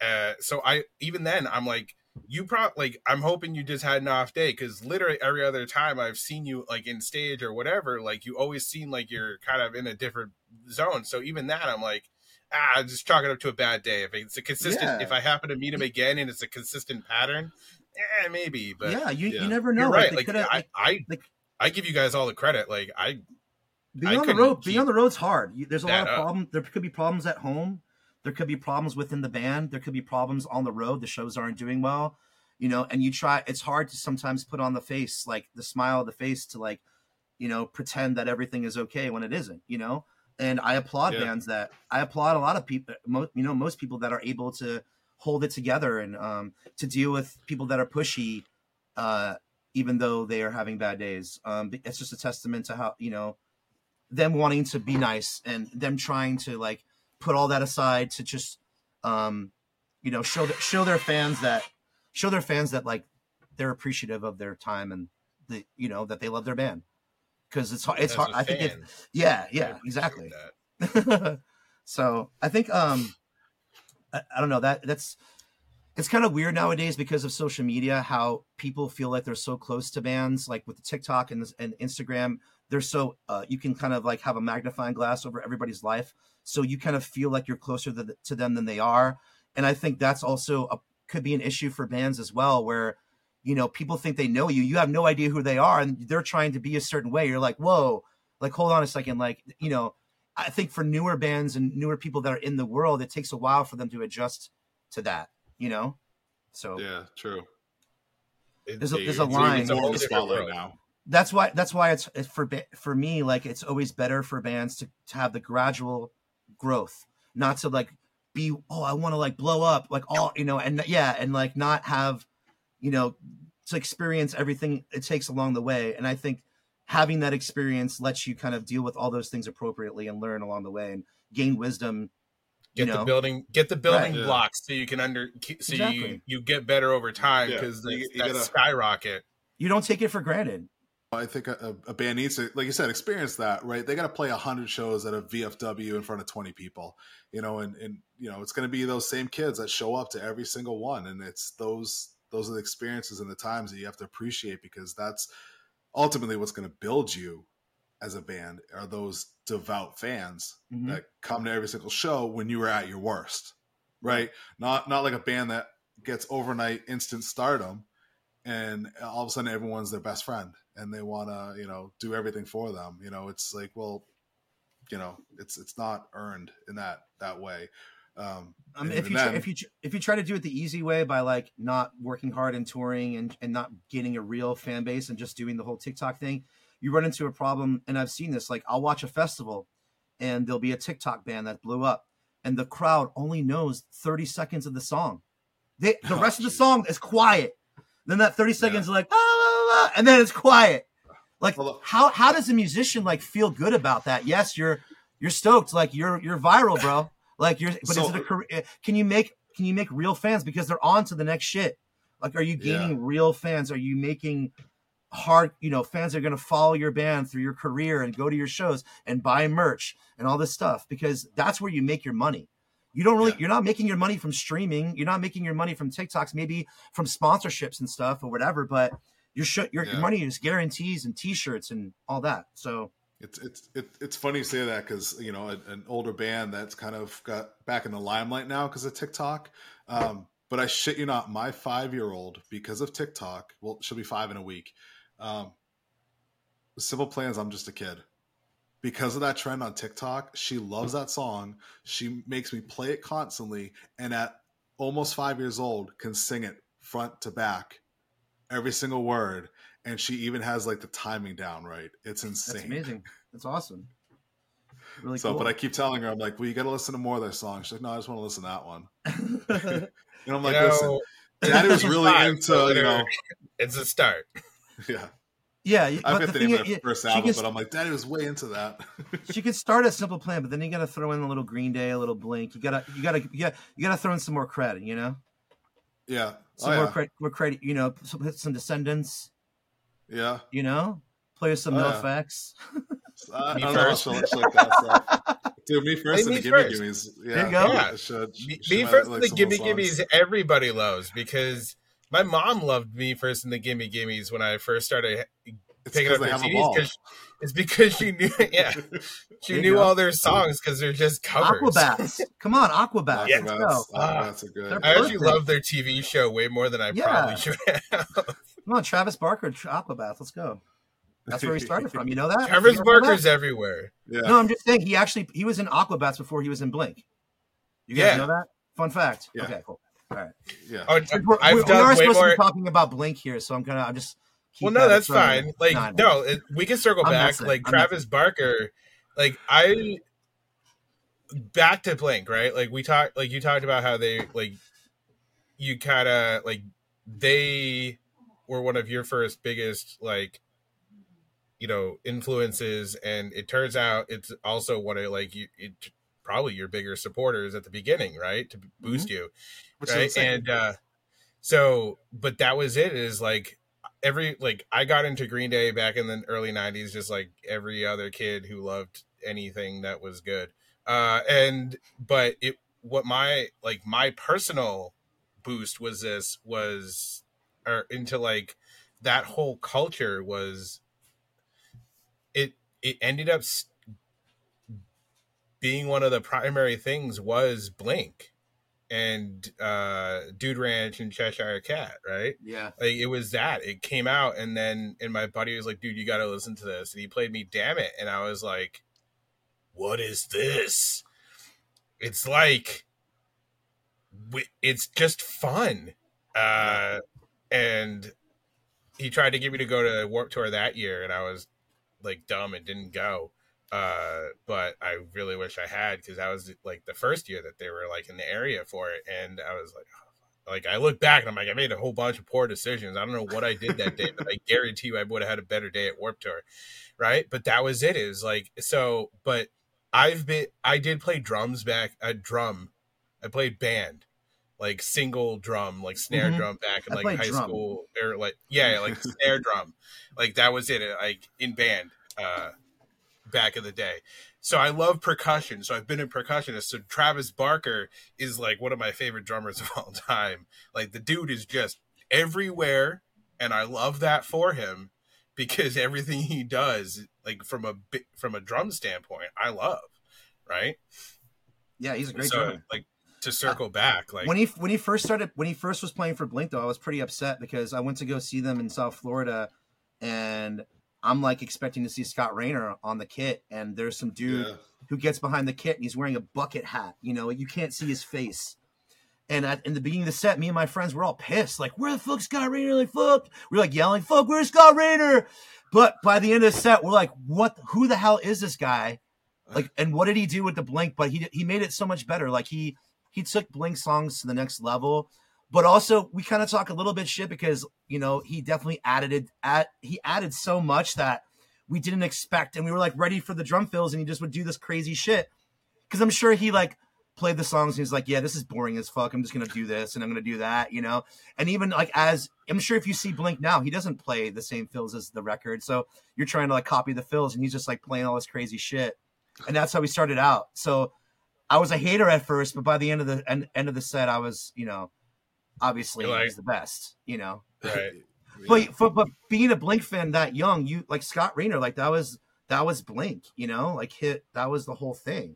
uh so i even then i'm like you probably like i'm hoping you just had an off day because literally every other time i've seen you like in stage or whatever like you always seem like you're kind of in a different zone so even that i'm like ah just chalk it up to a bad day if it's a consistent Yeah. if i happen to meet him again and it's a consistent pattern eh, maybe but yeah you, yeah. you never know you're like, right they like I, like, I like- i give you guys all the credit like i being I on the road being on the road's hard You- there's a lot of problems there could be problems at home there could be problems within the band. There could be problems on the road. The shows aren't doing well you know and you try it's hard to sometimes put on the face like the smile of the face to like you know pretend that everything is okay when it isn't you know? And i applaud Yeah. bands that i applaud a lot of people mo- you know most people that are able to hold it together and um to deal with people that are pushy uh even though they are having bad days. Um it's just a testament to how you know them wanting to be nice and them trying to like put all that aside to just um you know show the, show their fans that show their fans that like they're appreciative of their time and the you know that they love their band. Because it's hard it's hard i think it yeah yeah exactly. [laughs] so I think um I, I don't know that that's it's kind of weird nowadays because of social media how people feel like they're so close to bands like with the TikTok and, and Instagram they're so uh, you can kind of like have a magnifying glass over everybody's life so you kind of feel like you're closer to, the, to them than they are and I think that's also a, could be an issue for bands as well where you know people think they know you you have no idea who they are and they're trying to be a certain way you're like whoa like hold on a second like you know I think for newer bands and newer people that are in the world, it takes a while for them to adjust to that, you know? So Yeah, true. There's a- there's a line- It's a more the different spotlight world. now. that's why that's why it's, it's for for me like it's always better for bands to, to have the gradual growth, not to like be oh I want to like blow up like all you know and yeah and like not have you know to experience everything it takes along the way. And I think having that experience lets you kind of deal with all those things appropriately and learn along the way and gain wisdom you get the building get the building Right. Blocks so you can under so you Exactly. you get better over time Yeah, because you- that you gotta- skyrocket. You don't take it for granted I think a, a band needs to, like you said, experience that, right? They got to play hundred shows at a VFW in front of twenty people, you know, and and you know it's going to be those same kids that show up to every single one, and it's those those are the experiences and the times that you have to appreciate because that's ultimately what's going to build you as a band are those devout fans Mhm. that come to every single show when you were at your worst, right? Not not like a band that gets overnight instant stardom, and all of a sudden everyone's their best friend and they want to you know do everything for them. You know, it's like well, you know, it's it's not earned in that that way. Um, if you try, then- if you if you try to do it the easy way by like not working hard and touring and and not getting a real fan base and just doing the whole TikTok thing, you run into a problem. And I've seen this. Like I'll watch a festival, and there'll be a TikTok band that blew up, and the crowd only knows thirty seconds of the song. They the Oh, rest of the song is quiet. Then that thirty seconds is like ah, la, la, la," and then it's quiet. Like how how does a musician like feel good about that? Yes, you're you're stoked. Like you're you're viral, bro. Like you're, but is it a career? Can you make can you make real fans because they're on to the next shit? Like, are you Yeah. gaining real fans? Are you making hard, you know, fans that are going to follow your band through your career and go to your shows and buy merch and all this stuff? Because that's where you make your money. You don't really, Yeah. you're not making your money from streaming. You're not making your money from TikToks, maybe from sponsorships and stuff or whatever. But your sh- your, your money is guarantees and T-shirts and all that. So It's it's it, it's funny you say that because you know an, an older band that's kind of got back in the limelight now because of TikTok. Um, but I shit you not, my five year old because of TikTok. Well, she'll be five in a week. Um, Simple Plans. I'm just a kid. Because of that trend on TikTok, she loves that song. She makes me play it constantly, and at almost five years old, can sing it front to back, every single word. And she even has like the timing down right. It's insane. that's amazing. That's awesome. Really So, cool. but I keep telling her, I'm like, well, you got to listen to more of their songs. She's like, no, I just want to listen to that one. [laughs] And I'm like, You know, listen, Daddy was [laughs] really into, so you know, [laughs] it's a start. yeah. Yeah, I but forget the the thing name of is, the first she album, can, but I'm like, Daddy was way into that. [laughs] she could start a simple plan, but then you got to throw in a little Green Day, a little Blink. You gotta, you gotta, yeah, you gotta throw in some more credit. You know, yeah. some oh, more yeah. credit, more credit. You know, some, some Descendents. yeah. You know, play with some Oh, no yeah. effects. I, I Me don't know. first. She'll, she'll like that stuff. Dude, me first Play and the Me Gimme First. Gimmes. Yeah. There you go. Yeah. Should, Me, she me first like the some of Gimme those. Gimmes everybody loves because my mom loved me first and the Gimme Gimmes when I first started It's picking up because their they have a CDs because it's because she knew [laughs] yeah she knew go. all their songs because they're just covers. [laughs] Aquabats. Come on, Aquabats. Yeah. Let's go. Aquabats. Aquabats are ah, good. They're I actually love their TV show way more than I Yeah. probably should [laughs] have. Come on, Travis Barker, Aquabats. Let's go. That's where he started from. You know that? Travis Barker's that? everywhere. Yeah. No, I'm just saying he actually he was in Aquabats before he was in Blink. You guys Yeah. know that? Fun fact. Yeah. Okay, cool. All right. yeah. Oh, We're, I've we, we done are way supposed to be talking about Blink here, so I'm gonna. I'm just. keep Well, no, that that's in front of fine. Like, Nah, no, it, we can circle I'm back. messing. Like I'm Travis messing. Barker, like I back to Blink, right? Like we talked, like you talked about how they like you kind of like they were one of your first biggest like you know influences, and it turns out it's also one of like you it probably your bigger supporters at the beginning, right? To boost you Which right? and uh so but that was it is like every like i got into green day back in the early 90s just like every other kid who loved anything that was good. Uh and but it what my like my personal boost was this was or into like that whole culture was it it ended up s- being one of the primary things was blink and uh dude ranch and cheshire cat right? Yeah. like it was that. It came out and then and my buddy was like dude you gotta listen to this. And he played me Dammit and i was like what is this? It's like it's just fun. Uh and he tried to get me to go to warped tour that year and i was like dumb and didn't go uh but i really wish i had because that was like the first year that they were like in the area for it and i was like oh, like I look back and I'm like, I made a whole bunch of poor decisions. I don't know what I did that day, but I [laughs] guarantee you I would have had a better day at Warped Tour. Right. But that was it. It was like, so, but I've been, I did play drums back, a drum. I played band, like single drum, like snare Mhm. drum back in I like high drum. school or like, yeah, like snare drum. Like that was it, like in band, uh, back in the day. So I love percussion. So I've been a percussionist. So Travis Barker is like one of my favorite drummers [laughs] of all time. Like the dude is just everywhere, and I love that for him because [laughs] everything he does, like from a from a drum standpoint, I love. Right. Yeah, he's a great so drummer. like to circle back, like when he when he first started when he first was playing for Blink though, I was pretty upset because I went to go see them in South Florida, and I'm like expecting to see Scott Raynor on the kit, and there's some dude Yeah. who gets behind the kit and he's wearing a bucket hat. You know, you can't see his face. And at in the beginning of the set, me and my friends were all pissed, like, "Where the fuck's Scott Raynor? Like, fuck!" We are like yelling, "Fuck! Where's Scott Raynor?" But by the end of the set, we're like, "What? Who the hell is this guy? Like, and what did he do with the Blink? But he he made it so much better. Like he he took Blink songs to the next level. But also, we kind of talk a little bit shit because you know he definitely added it. At he added so much that we didn't expect, and we were like ready for the drum fills, and he just would do this crazy shit. Because I'm sure he like played the songs and he's like, yeah, this is boring as fuck. I'm just gonna do this and I'm gonna do that, you know. And even like as I'm sure if you see Blink now, he doesn't play the same fills as the record. So you're trying to like copy the fills and he's just like playing all this crazy shit. And that's how we started out. So I was a hater at first, but by the end of the end, end of the set, I was, you know, obviously You're like- he's the best, you know. Right. [laughs] But, but but being a Blink fan that young, you like Scott Raynor, like that was that was Blink, you know, like hit that was the whole thing.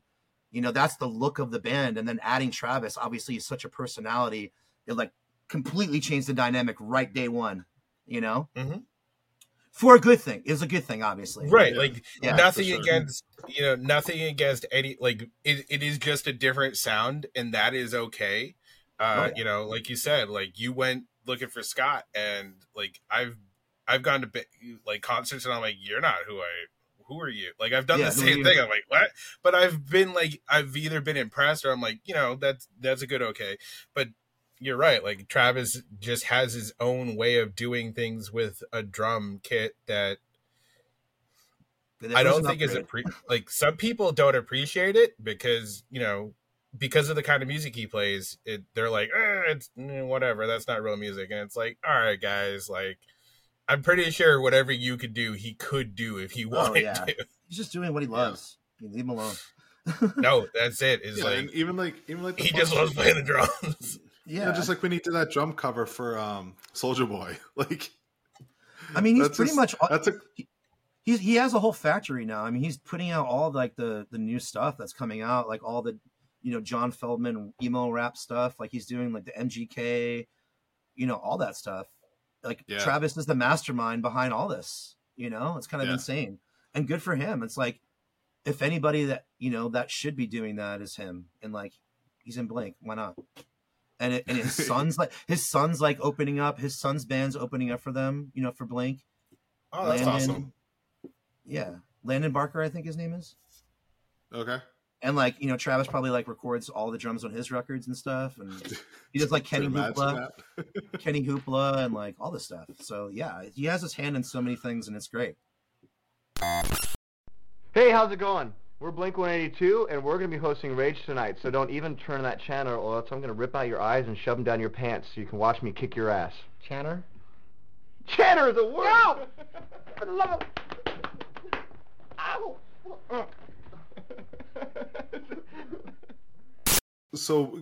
You know, that's the look of the band, and then adding Travis, obviously, is such a personality. It like completely changed the dynamic right day one. You know, Mhm. for a good thing. It was a good thing, obviously. right like Yeah, nothing sure. against you know nothing against any like it, it is just a different sound and that is okay uh Oh, yeah. you know like you said like you went looking for scott and like i've i've gone to like concerts and i'm like you're not who i who are you? Like i've done Yeah, the same thing. I'm like what? But i've been like i've either been impressed or i'm like you know that's that's a good okay. But you're right like travis just has his own way of doing things with a drum kit that I don't think is appre- like some people don't appreciate it because you know because of the kind of music he plays. It they're like, eh, it's eh, whatever. That's not real music, and it's like, all right, guys, like I'm pretty sure whatever you could do, he could do if he [laughs] wanted Oh, yeah. to. He's just doing what he loves. You leave him alone. No, [laughs] that's it. Is Yeah, like even like even like the he just stuff, loves playing the drums. [laughs] you yeah, know, just like when he did that drum cover for um Soulja Boy. Like I mean, he's pretty just- much that's a he's he has a whole factory now. I mean, he's putting out all like the the new stuff that's coming out, like all the you know John Feldmann emo rap stuff. Like he's doing like the MGK, you know, all that stuff. Like Yeah. Travis is the mastermind behind all this. You know, it's kind of Yeah. insane and good for him. It's like if anybody that you know that should be doing that is him, and like he's in Blink, why not? And it, and his [laughs] son's like his son's like opening up. His son's band's opening up for them. You know, for Blink. Oh, that's Landon- awesome. Yeah, Landon Barker, I think his name is. okay. And like you know, Travis probably like records all the drums on his records and stuff, and he does like [laughs] Kenny Can you imagine Hoopla. [laughs] Kenny Hoopla, and like all this stuff. So yeah, he has his hand in so many things, and it's great. Hey, how's it going? We're Blink 182, and we're going to be hosting Rage tonight, so don't even turn that channel, or else I'm going to rip out your eyes and shove them down your pants so you can watch me kick your ass. Channer? Channer is a word! No! [laughs] For the love of... Ow! Uh. So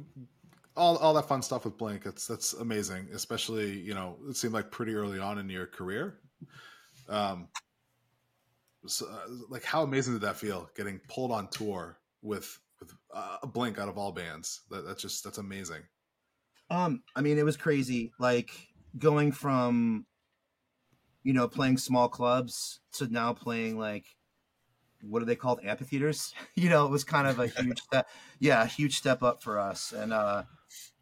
all, all that fun stuff with Blink, it's that's amazing. Especially, you know, it seemed like pretty early on in your career. Um, so, uh, like how amazing did that feel? Getting pulled on tour with with uh, a Blink out of all bands. That, that's just that's amazing. Um, I mean, it was crazy. Like going from, you know, playing small clubs to now playing like, what are they called? Amphitheaters. [laughs] you know, it was kind of a huge [laughs] step. Yeah, a huge step up for us, and uh,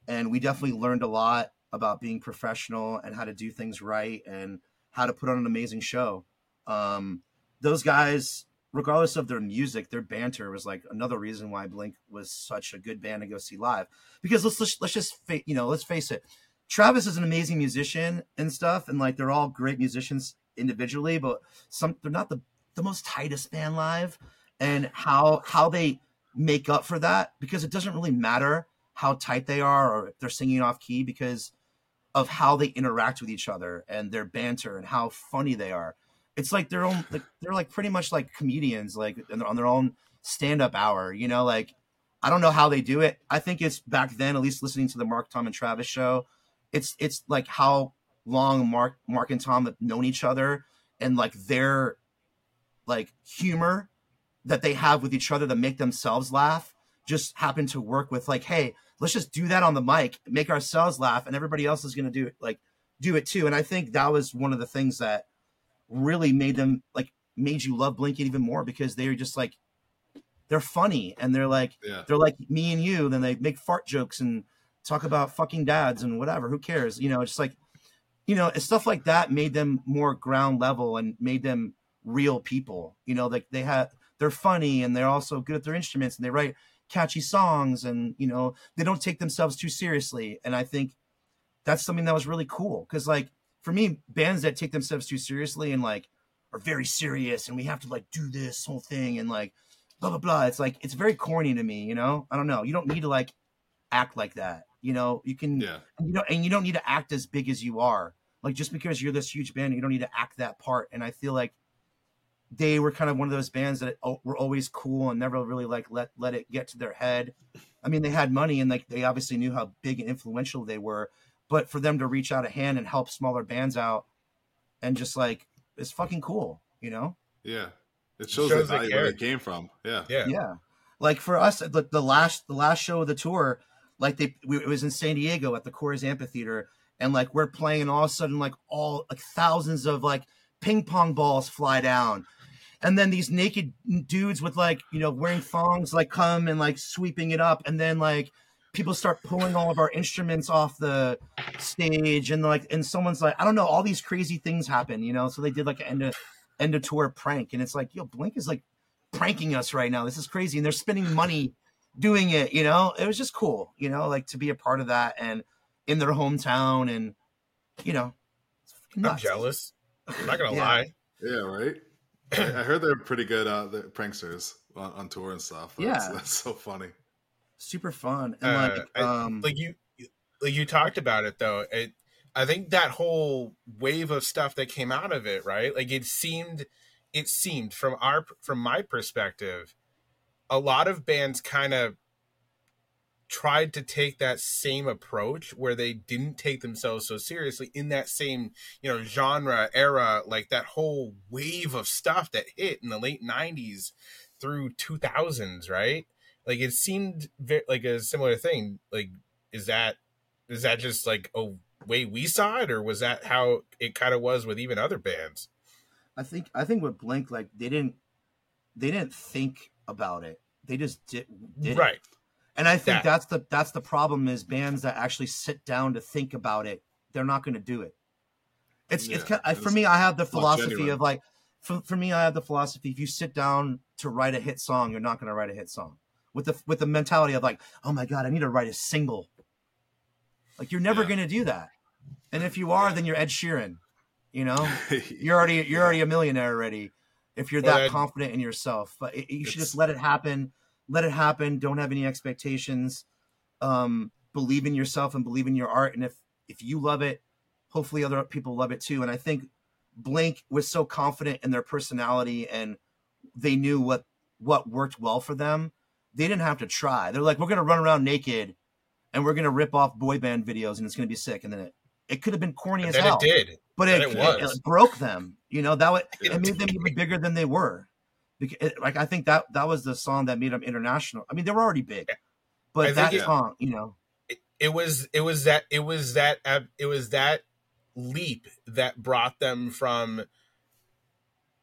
and we definitely learned a lot about being professional and how to do things right and how to put on an amazing show. Um, those guys, regardless of their music, their banter was like another reason why Blink was such a good band to go see live. Because let's let's, let's just fa- you know let's face it, Travis is an amazing musician and stuff, and like they're all great musicians individually, but some they're not the the most tightest band live, and how how they make up for that because it doesn't really matter how tight they are or if they're singing off key because of how they interact with each other and their banter and how funny they are. It's like their own like they're like pretty much like comedians like on their own stand-up hour, you know, like I don't know how they do it. I think it's back then, at least listening to the Mark, Tom, and Travis show. It's it's like how long Mark Mark and Tom have known each other and like their like humor that they have with each other to make themselves laugh just happen to work with like, hey, let's just do that on the mic, make ourselves laugh, and everybody else is gonna do it like do it too. And I think that was one of the things that really made them like made you love Blinking even more because they were just like they're funny and they're like Yeah. they're like me and you. Then they make fart jokes and talk about fucking dads and whatever. Who cares? You know, it's like, you know, it's stuff like that made them more ground level and made them real people. You know, like they have they're funny and they're also good at their instruments and they write catchy songs and, you know, they don't take themselves too seriously. And I think that's something that was really cool. Cause like for me, bands that take themselves too seriously and like are very serious and we have to like do this whole thing and like, blah blah blah. It's like it's very corny to me, you know. I don't know. You don't need to like act like that. You know, you can Yeah. you know, and you don't need to act as big as you are. Like just because you're this huge band, you don't need to act that part. And I feel like they were kind of one of those bands that were always cool and never really like let let it get to their head. I mean, they had money and like they obviously knew how big and influential they were, but for them to reach out a hand and help smaller bands out and just like it's fucking cool, you know? Yeah. It shows, Shows the value where it came from. Yeah. Yeah. yeah like for us the, the last the last show of the tour like they we, it was in san diego at the Coors amphitheater and like we're playing and all of a sudden like all like thousands of like ping pong balls fly down and then these naked dudes with like you know wearing thongs like come and like sweeping it up and then like people start pulling all of our instruments off the stage and like and someone's like i don't know all these crazy things happen you know so they did like an end of end of tour prank and it's like yo blink is like pranking us right now. This is crazy. And they're spending money doing it, you know? It was just cool, you know, like to be a part of that and in their hometown and you know. I'm nuts. jealous. I'm not gonna Yeah. lie. Yeah, right. I [clears throat] I heard they're pretty good uh, the pranksters on, on tour and stuff. That's, Yeah. that's so funny. Super fun. And Uh, like I- um like you like you talked about it though it i think that whole wave of stuff that came out of it right like it seemed it seemed from our from my perspective a lot of bands kind of tried to take that same approach where they didn't take themselves so seriously in that same you know genre era like that whole wave of stuff that hit in the late 90s through 2000s right like it seemed ve- like a similar thing like is that is that just like a way we saw it or was that how it kind of was with even other bands I think I think with Blink, like they didn't they didn't think about it. They just did, did it. And I think That- that's the that's the problem is bands that actually sit down to think about it, they're not going to do it. It's it's Yeah, ki- I- for me. I have the philosophy genuine. of like for, for me, I have the philosophy if you sit down to write a hit song, you're not going to write a hit song with the with the mentality of like, oh my god, I need to write a single. Like you're never Yeah. going to do that, and if you are, Yeah. then you're Ed Sheeran. You know, [laughs] you're already you're already a millionaire already if you're Well, that that- confident in yourself but it, you should just let it happen let it happen don't have any expectations um believe in yourself and believe in your art and if if you love it hopefully other people love it too and i think blink was so confident in their personality and they knew what what worked well for them they didn't have to try they're like we're gonna run around naked and we're gonna rip off boy band videos and it's gonna be sick and then it it could have been corny as hell it did but it, it it, was. it broke them. You know that would Yeah. it made them even bigger than they were. Because like I think that that was the song that made them international. I mean, they were already big, but that it- song, you know, it, it was it was that it was that uh, it was that leap that brought them from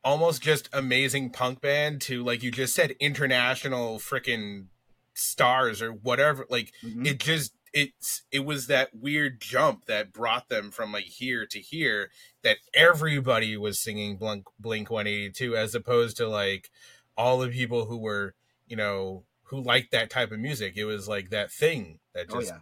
almost just amazing punk band to like you just said international freaking stars or whatever like mhm. it just it's it was that weird jump that brought them from like here to here that everybody was singing blink blink 182 as opposed to like all the people who were you know who liked that type of music it was like that thing that oh just yeah,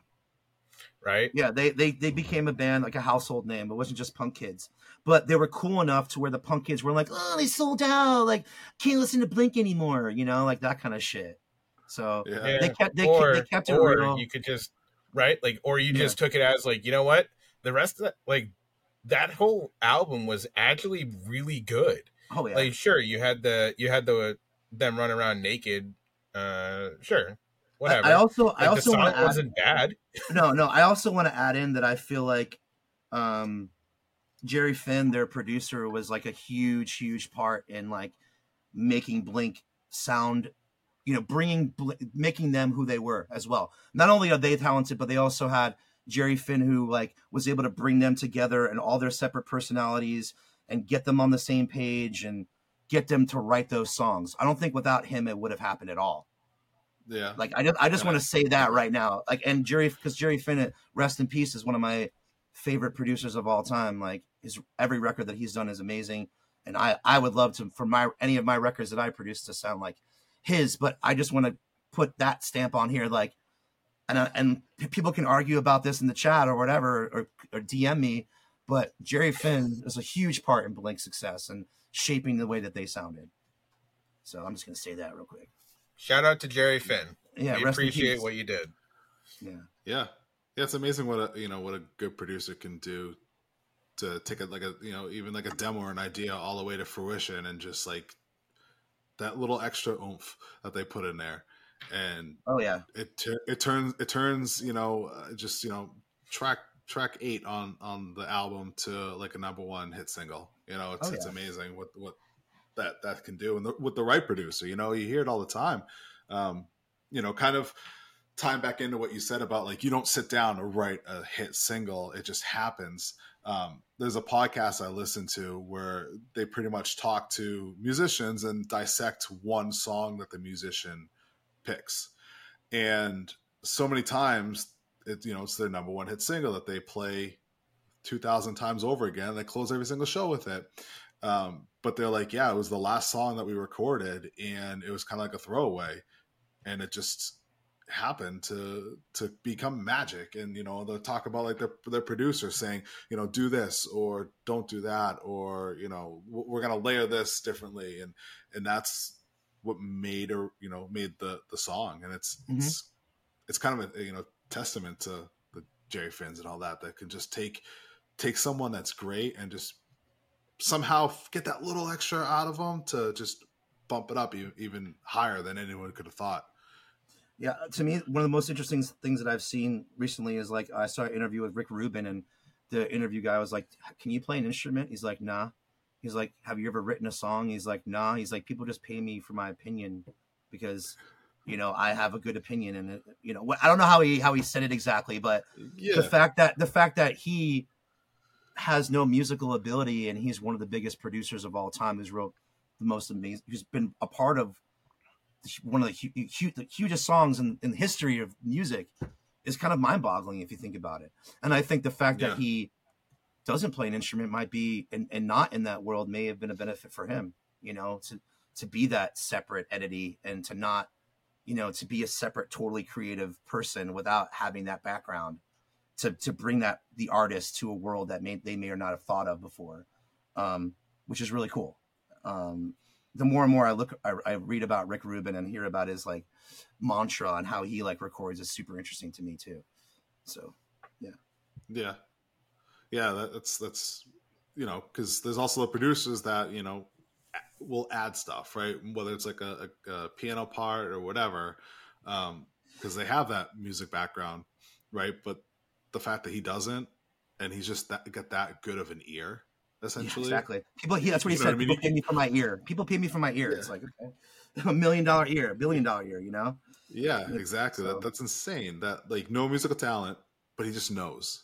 right yeah. They they they became a band like a household name. It wasn't just punk kids, but they were cool enough to where the punk kids were like, oh, they sold out. Like can't listen to Blink anymore. You know, like that kind of shit. So Yeah. Yeah. they kept they, or, they kept it or real. you could just right? Like or you Yeah. just took it as like you know what? The rest of that like that whole album was actually really good. Oh yeah, like sure you had the you had the them run around naked uh sure whatever. I also like, I also the want song to add wasn't bad. No, no. I also want to add in that I feel like um, Jerry Finn, their producer, was like a huge, huge part in like making Blink sound, you know, bringing making them who they were as well. Not only are they talented, but they also had Jerry Finn, who like was able to bring them together and all their separate personalities and get them on the same page and get them to write those songs. I don't think without him it would have happened at all. Yeah. Like I just I just Yeah. want to say that right now. Like and Jerry because Jerry Finn, uh, rest in peace, is one of my favorite producers of all time. Like his every record that he's done is amazing, and I I would love to for my any of my records that I produce to sound like his. But I just want to put that stamp on here, like. And, I- and people can argue about this in the chat or whatever, or, or DM me. But Jerry Finn is a huge part in Blink's success and shaping the way that they sounded. So I'm just gonna say that real quick. Shout out to Jerry Finn. Yeah, we appreciate what you did. Yeah, Yeah, yeah, it's amazing what a you know what a good producer can do to take it like a you know even like a demo or an idea all the way to fruition and just like that little extra oomph that they put in there, and oh yeah, it it turns it turns you know uh, just you know track track eight on on the album to like a number one hit single. You know, it's Oh, it's amazing what what that that can do, and the, with the right producer, you know, you hear it all the time. Um, you know, kind of tying back into what you said about like you don't sit down to write a hit single; it just happens. Um, there's a podcast I listen to where they pretty much talk to musicians and dissect one song that the musician picks, and so many times it you know it's their number one hit single that they play 2000 times over again And they close every single show with it. Um, but they're like yeah it was the last song that we recorded and it was kind of like a throwaway. And it just happened to to become magic. And you know they'll talk about like their, their producer saying you know do this or don't do that or you know we're gonna layer this differently. And and that's what made or you know made the the song. And it's Mhm. it's it's kind of a you know testament to the jerry finns and all that that can just take take someone that's great and just somehow get that little extra out of them to just bump it up e- even higher than anyone could have thought yeah. To me, one of the most interesting things that I've seen recently is like I saw an interview with Rick Rubin, and the interview guy was like, "Can you play an instrument?" He's like, "Nah." He's like, "Have you ever written a song?" He's like, "Nah." He's like, "People just pay me for my opinion because." You know, I have a good opinion, and it, you know, I don't know how he how he said it exactly, but yeah the fact that the fact that he has no musical ability and he's one of the biggest producers of all time who's wrote the most amazing who's been a part of one of the, hu- hu- the hugest songs in, in the history of music is kind of mind-boggling if you think about it and i think the fact Yeah. that he doesn't play an instrument might be and, and not in that world may have been a benefit for him you know to to be that separate entity and to not you know to be a separate totally creative person without having that background to to bring that the artist to a world that may they may or not have thought of before um which is really cool um the more and more i look I, I read about rick rubin and hear about his like mantra and how he like records is super interesting to me too so Yeah, yeah. That, that's that's you know because there's also the producers that you know will add stuff, right? Whether it's like a, a, a piano part or whatever, um, because they have that music background, right? But the fact that he doesn't, and he's just that got that good of an ear, yeah, exactly people he, that's what he You said what I mean? people pay me for my ear people pay me for my ear Yeah. it's like okay [laughs] a million dollar ear a billion dollar ear you know Yeah, exactly. so- That, that's insane. That like no musical talent, but he just knows.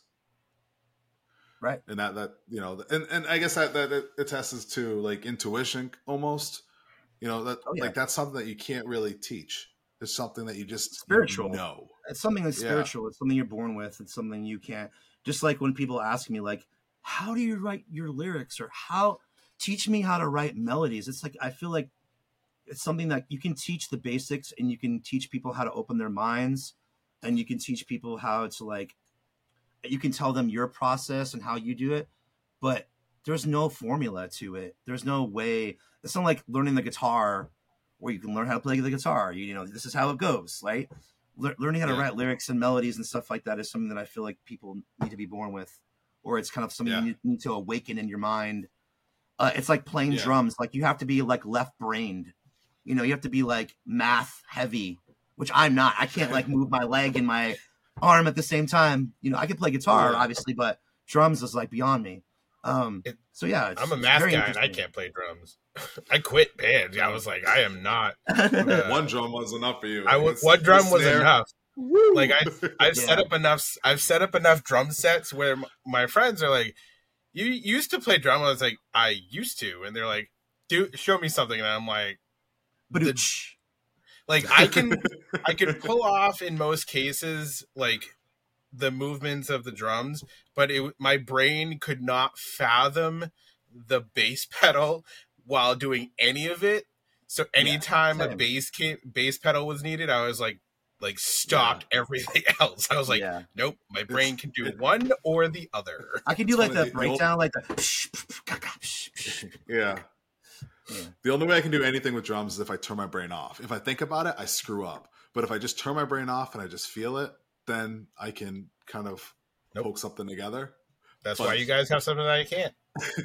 right and that that you know and and i guess that that it attests to like intuition almost you know that Oh, yeah. like that's something that you can't really teach it's something that you just Spiritual. know it's something that's spiritual it's something you're born with it's something you can't just like when people ask me like how do you write your lyrics or how teach me how to write melodies? It's like i feel like it's something that you can teach the basics and you can teach people how to open their minds and you can teach people how to like you can tell them your process and how you do it but there's no formula to it. There's no way. It's not like learning the guitar where you can learn how to play the guitar. You, you know this is how it goes right? Le- learning how to write lyrics and melodies and stuff like that is something that i feel like people need to be born with or it's kind of something Yeah. you need to awaken in your mind uh, it's like playing Yeah. drums like you have to be like left brained you know you have to be like math heavy which i'm not i can't like move my leg and my arm at the same time you know i can play guitar Yeah. obviously but drums is like beyond me um It- so yeah it's, I'm a math guy and I can't play drums. [laughs] I quit band. I was like, I am not. [laughs] Uh, one drum was enough for you I w- It's- one drum was snare- enough. Like I, [laughs] I've set Yeah. up enough. I've set up enough drum sets where m- my friends are like, "You used to play drum." I was like, "I used to," and they're like, "Do show me something," and I'm like, but "Like I can, [laughs] I can pull off in most cases like the movements of the drums, but it my brain could not fathom the bass [laughs] pedal while doing any of it. So anytime a bass came, bass pedal was needed, I was like, like stopped everything [laughs] else. I was like, yeah nope, my brain can do one or the other. [laughs] i can do It's like the of the- the old- breakdown like the yeah Yeah. The only way I can do anything with drums is if I turn my brain off. If I think about it, I screw up. But if I just turn my brain off and I just feel it, then I can kind of Nope. poke something together. That's But- why you guys have something that I can't.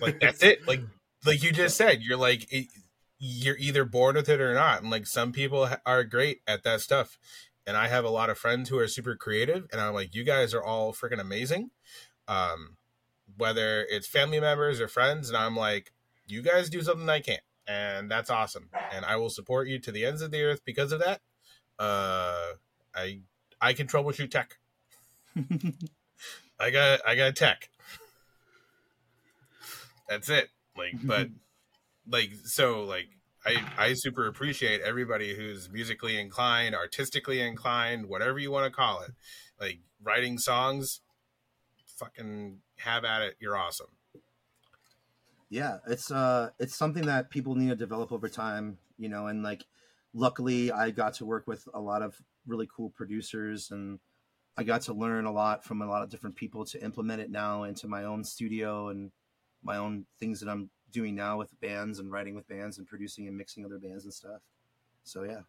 Like that's it. Like like you just said, you're like it, you're either born with it or not. And like some people ha- are great at that stuff. And I have a lot of friends who are super creative, and I'm like, you guys are all freaking amazing. Um, whether it's family members or friends, and I'm like, you guys do something I can't, and that's awesome. And I will support you to the ends of the earth because of that. Uh, I I can troubleshoot tech. [laughs] I got I got tech. That's it. Like, but [laughs] like so like I I super appreciate everybody who's musically inclined, artistically inclined, whatever you want to call it. Like writing songs, fucking have at it. You're awesome. yeah it's uh it's something that people need to develop over time you know and like luckily i got to work with a lot of really cool producers and i got to learn a lot from a lot of different people to implement it now into my own studio and my own things that i'm doing now with bands and writing with bands and producing and mixing other bands and stuff so yeah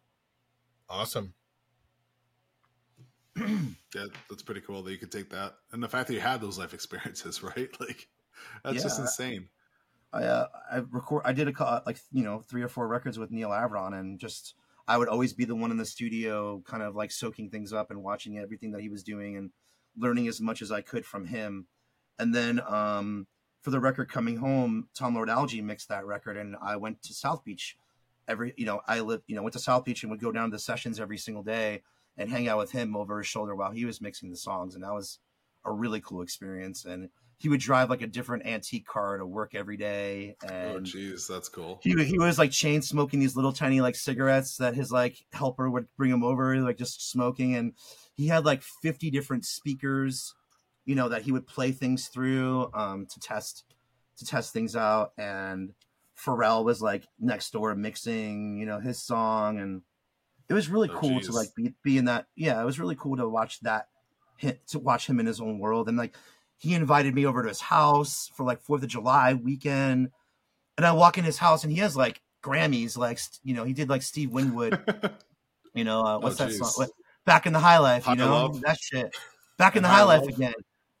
Awesome. [clears throat] Yeah, that's pretty cool that you could take that. And the fact that you had those life [laughs] experiences, right? [laughs] Like that's just insane. I uh, I record I did a like you know three or four records with Neal Avron and just I would always be the one in the studio kind of like soaking things up and watching everything that he was doing and learning as much as I could from him. And then um, for the record coming home, Tom Lord-Alge mixed that record and I went to South Beach every you know I lived you know went to South Beach and would go down to the sessions every single day and hang out with him over his shoulder while he was mixing the songs and that was a really cool experience and he would drive like a different antique car to work every day Oh and jeez, that's cool. he, he was like chain smoking these little tiny like cigarettes that his like helper would bring him over like just smoking and he had like 50 different speakers you know that he would play things through um to test to test things out. And Pharrell was like next door mixing you know his song. And it was really Oh, cool geez. to like be, be in that yeah it was really cool to watch that hit to watch him in his own world. And like he invited me over to his house for like fourth of july weekend. And i walk in his house and he has like grammys like you know he did like steve winwood [laughs] you know uh, what's that song? back in the high life you know? Love? that shit. Back in the Higher high life? again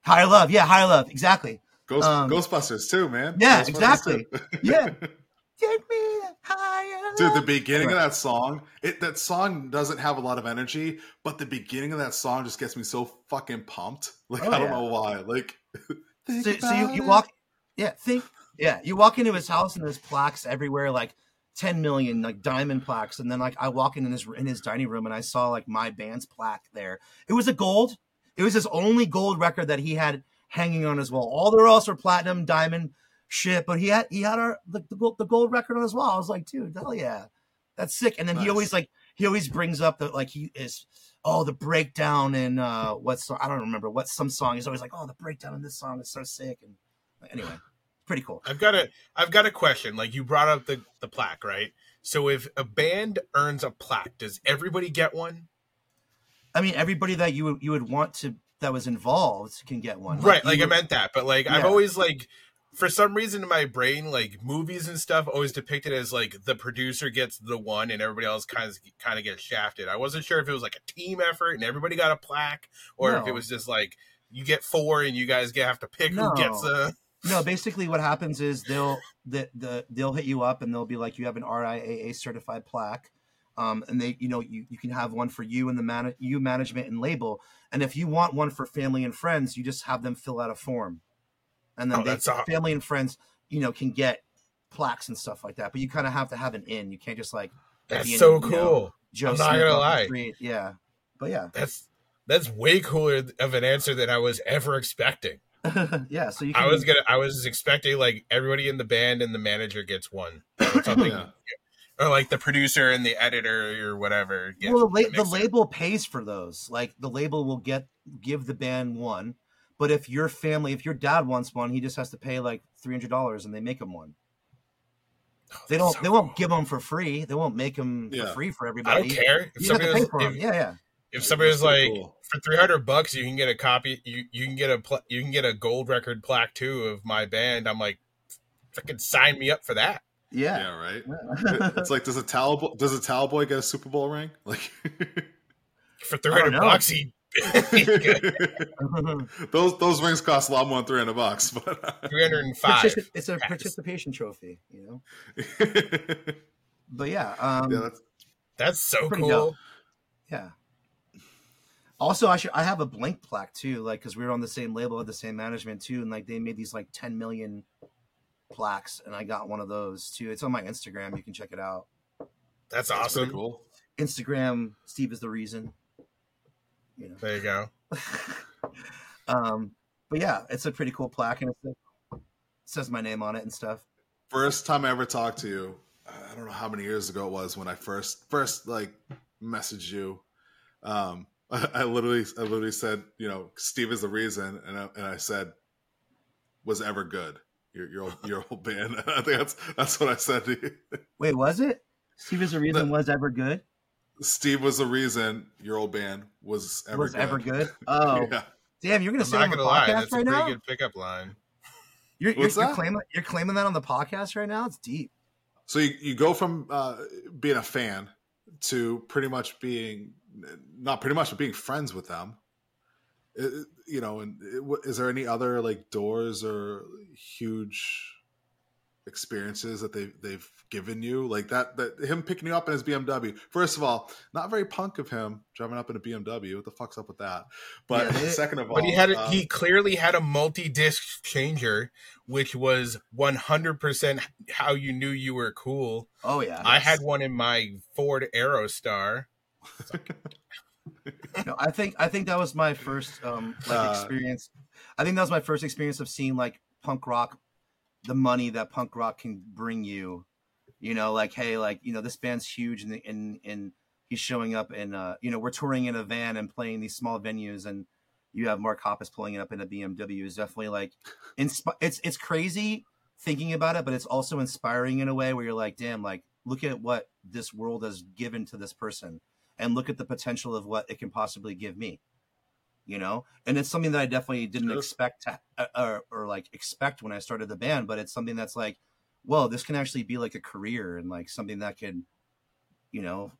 higher love yeah higher love exactly Ghost, Um, Ghostbusters too, man. yeah, exactly. Yeah. [laughs] take me higher Dude, the beginning of that song, it that song doesn't have a lot of energy, but the beginning of that song just gets me so fucking pumped. [laughs] Like Oh, I don't yeah. know why. Like [laughs] so, so you, you walk yeah think yeah you walk into his house and there's plaques everywhere like 10 million like diamond plaques and then like i walk in his in his dining room and i saw like my band's plaque there it was a gold it was his only gold record that he had hanging on his wall. All the rest were platinum diamond shit but he had he had our the, the, gold, the gold record on his wall. I was like dude hell yeah. That's sick. And then he always like he always brings up that like he is oh the breakdown in uh what song i don't remember what some song. He's always like oh the breakdown in this song is so sick. And anyway pretty cool. I've got a I've got a question. Like you brought up the the plaque, right? So if a band earns a plaque, does everybody get one? I mean everybody that you would you would want to that was involved can get one right, you like I meant that, but like I've always like for some reason in my brain, like movies and stuff always depicted as like the producer gets the one and everybody else kind of kind of gets shafted. I wasn't sure if it was like a team effort and everybody got a plaque, or if it was just like you get four and you guys have to pick who gets No. a. no basically what happens is they'll the, the they'll hit you up and they'll be like you have an riaa certified plaque um, and they you know you, you can have one for you and the man you management and label and if you want one for family and friends you just have them fill out a form and then Oh, they, that's family and friends you know can get plaques and stuff like that but you kind of have to have an in you can't just like That's end, so know, cool. Joe I'm not Smith gonna lie. street. yeah but yeah That's that's way cooler of an answer than I was ever expecting. [laughs] yeah so you can I was gonna I was expecting like everybody in the band and the manager gets one [laughs] something, Yeah. Or like the producer and the editor or whatever. Get well, the, la- the makes sense. label pays for those. Like the label will get give the band one, but if your family, if your dad wants one, he just has to pay like three hundred dollars, and they make him one. Oh, they don't. So they won't give them for free. They won't make them Yeah. for free for everybody. I don't care if You have somebody to pay was, for 'em. if, Yeah, yeah. if somebody was That's pretty like cool. for three hundred bucks you can get a copy you you can get a pla- you can get a gold record plaque too of my band. I'm like, freaking sign me up for that. Yeah. Yeah, right. it's like does a towel bo- does a towel boy get a Super Bowl ring? [laughs] Like For 300 bucks, he [laughs] those those rings cost a lot more than three hundred bucks, but uh, 305. Partici- it's a Yes. participation trophy, you know. [laughs] But yeah, um, that's That's so cool. dope. yeah. Also, I should I have a blank plaque too, like because we were on the same label, had the same management too, and like they made these like 10 million plaques, and I got one of those too. It's on my Instagram. You can check it out. That's that's awesome. cool. Instagram. Steve is the reason. You know. There you go. [laughs] um, but yeah, it's a pretty cool plaque, and it says, it says my name on it and stuff. First time I ever talked to you, I don't know how many years ago it was when I first first like messaged you. Um, I, [laughs] I literally I literally said, you know, Steve is the reason, and I, and I said, was ever good. Your your old, your old band. [laughs] I think that's that's what I said to you. [laughs] Wait, was it? Steve is the reason was ever good. Steve was the reason your old band was ever was good. ever good. [laughs] Oh, yeah. damn! You're gonna I'm say on the gonna lie. podcast That's a pretty now. good pickup line. You're, you're, you're claiming you're claiming that on the podcast right now. It's deep. So you, you go from uh, being a fan to pretty much being not pretty much but being friends with them. You know, and it- what- is there any other like doors or huge experiences that they they've given you like that that him picking you up in his BMW? First of all, not very punk of him driving up in a BMW. What the fuck's up with that? But Yeah, they- second of all, But he had a, um, he clearly had a multi-disc changer, which was 100% how you knew you were cool. Oh yeah. I had one in my Ford Aerostar. [laughs] No, I think I think that was my first um like Uh, experience. I think that was my first experience of seeing like punk rock, the money that punk rock can bring you. You know, like hey, like you know this band's huge and and and he's showing up and uh you know we're touring in a van and playing these small venues and you have Mark Hoppus pulling it up in a BMW is definitely like insp- it's it's crazy thinking about it, but it's also inspiring in a way where you're like, damn, like look at what this world has given to this person and look at the potential of what it can possibly give me you know and it's something that i definitely didn't Sure. expect to uh, or, or like expect when i started the band but it's something that's like well this can actually be like a career and like something that can you know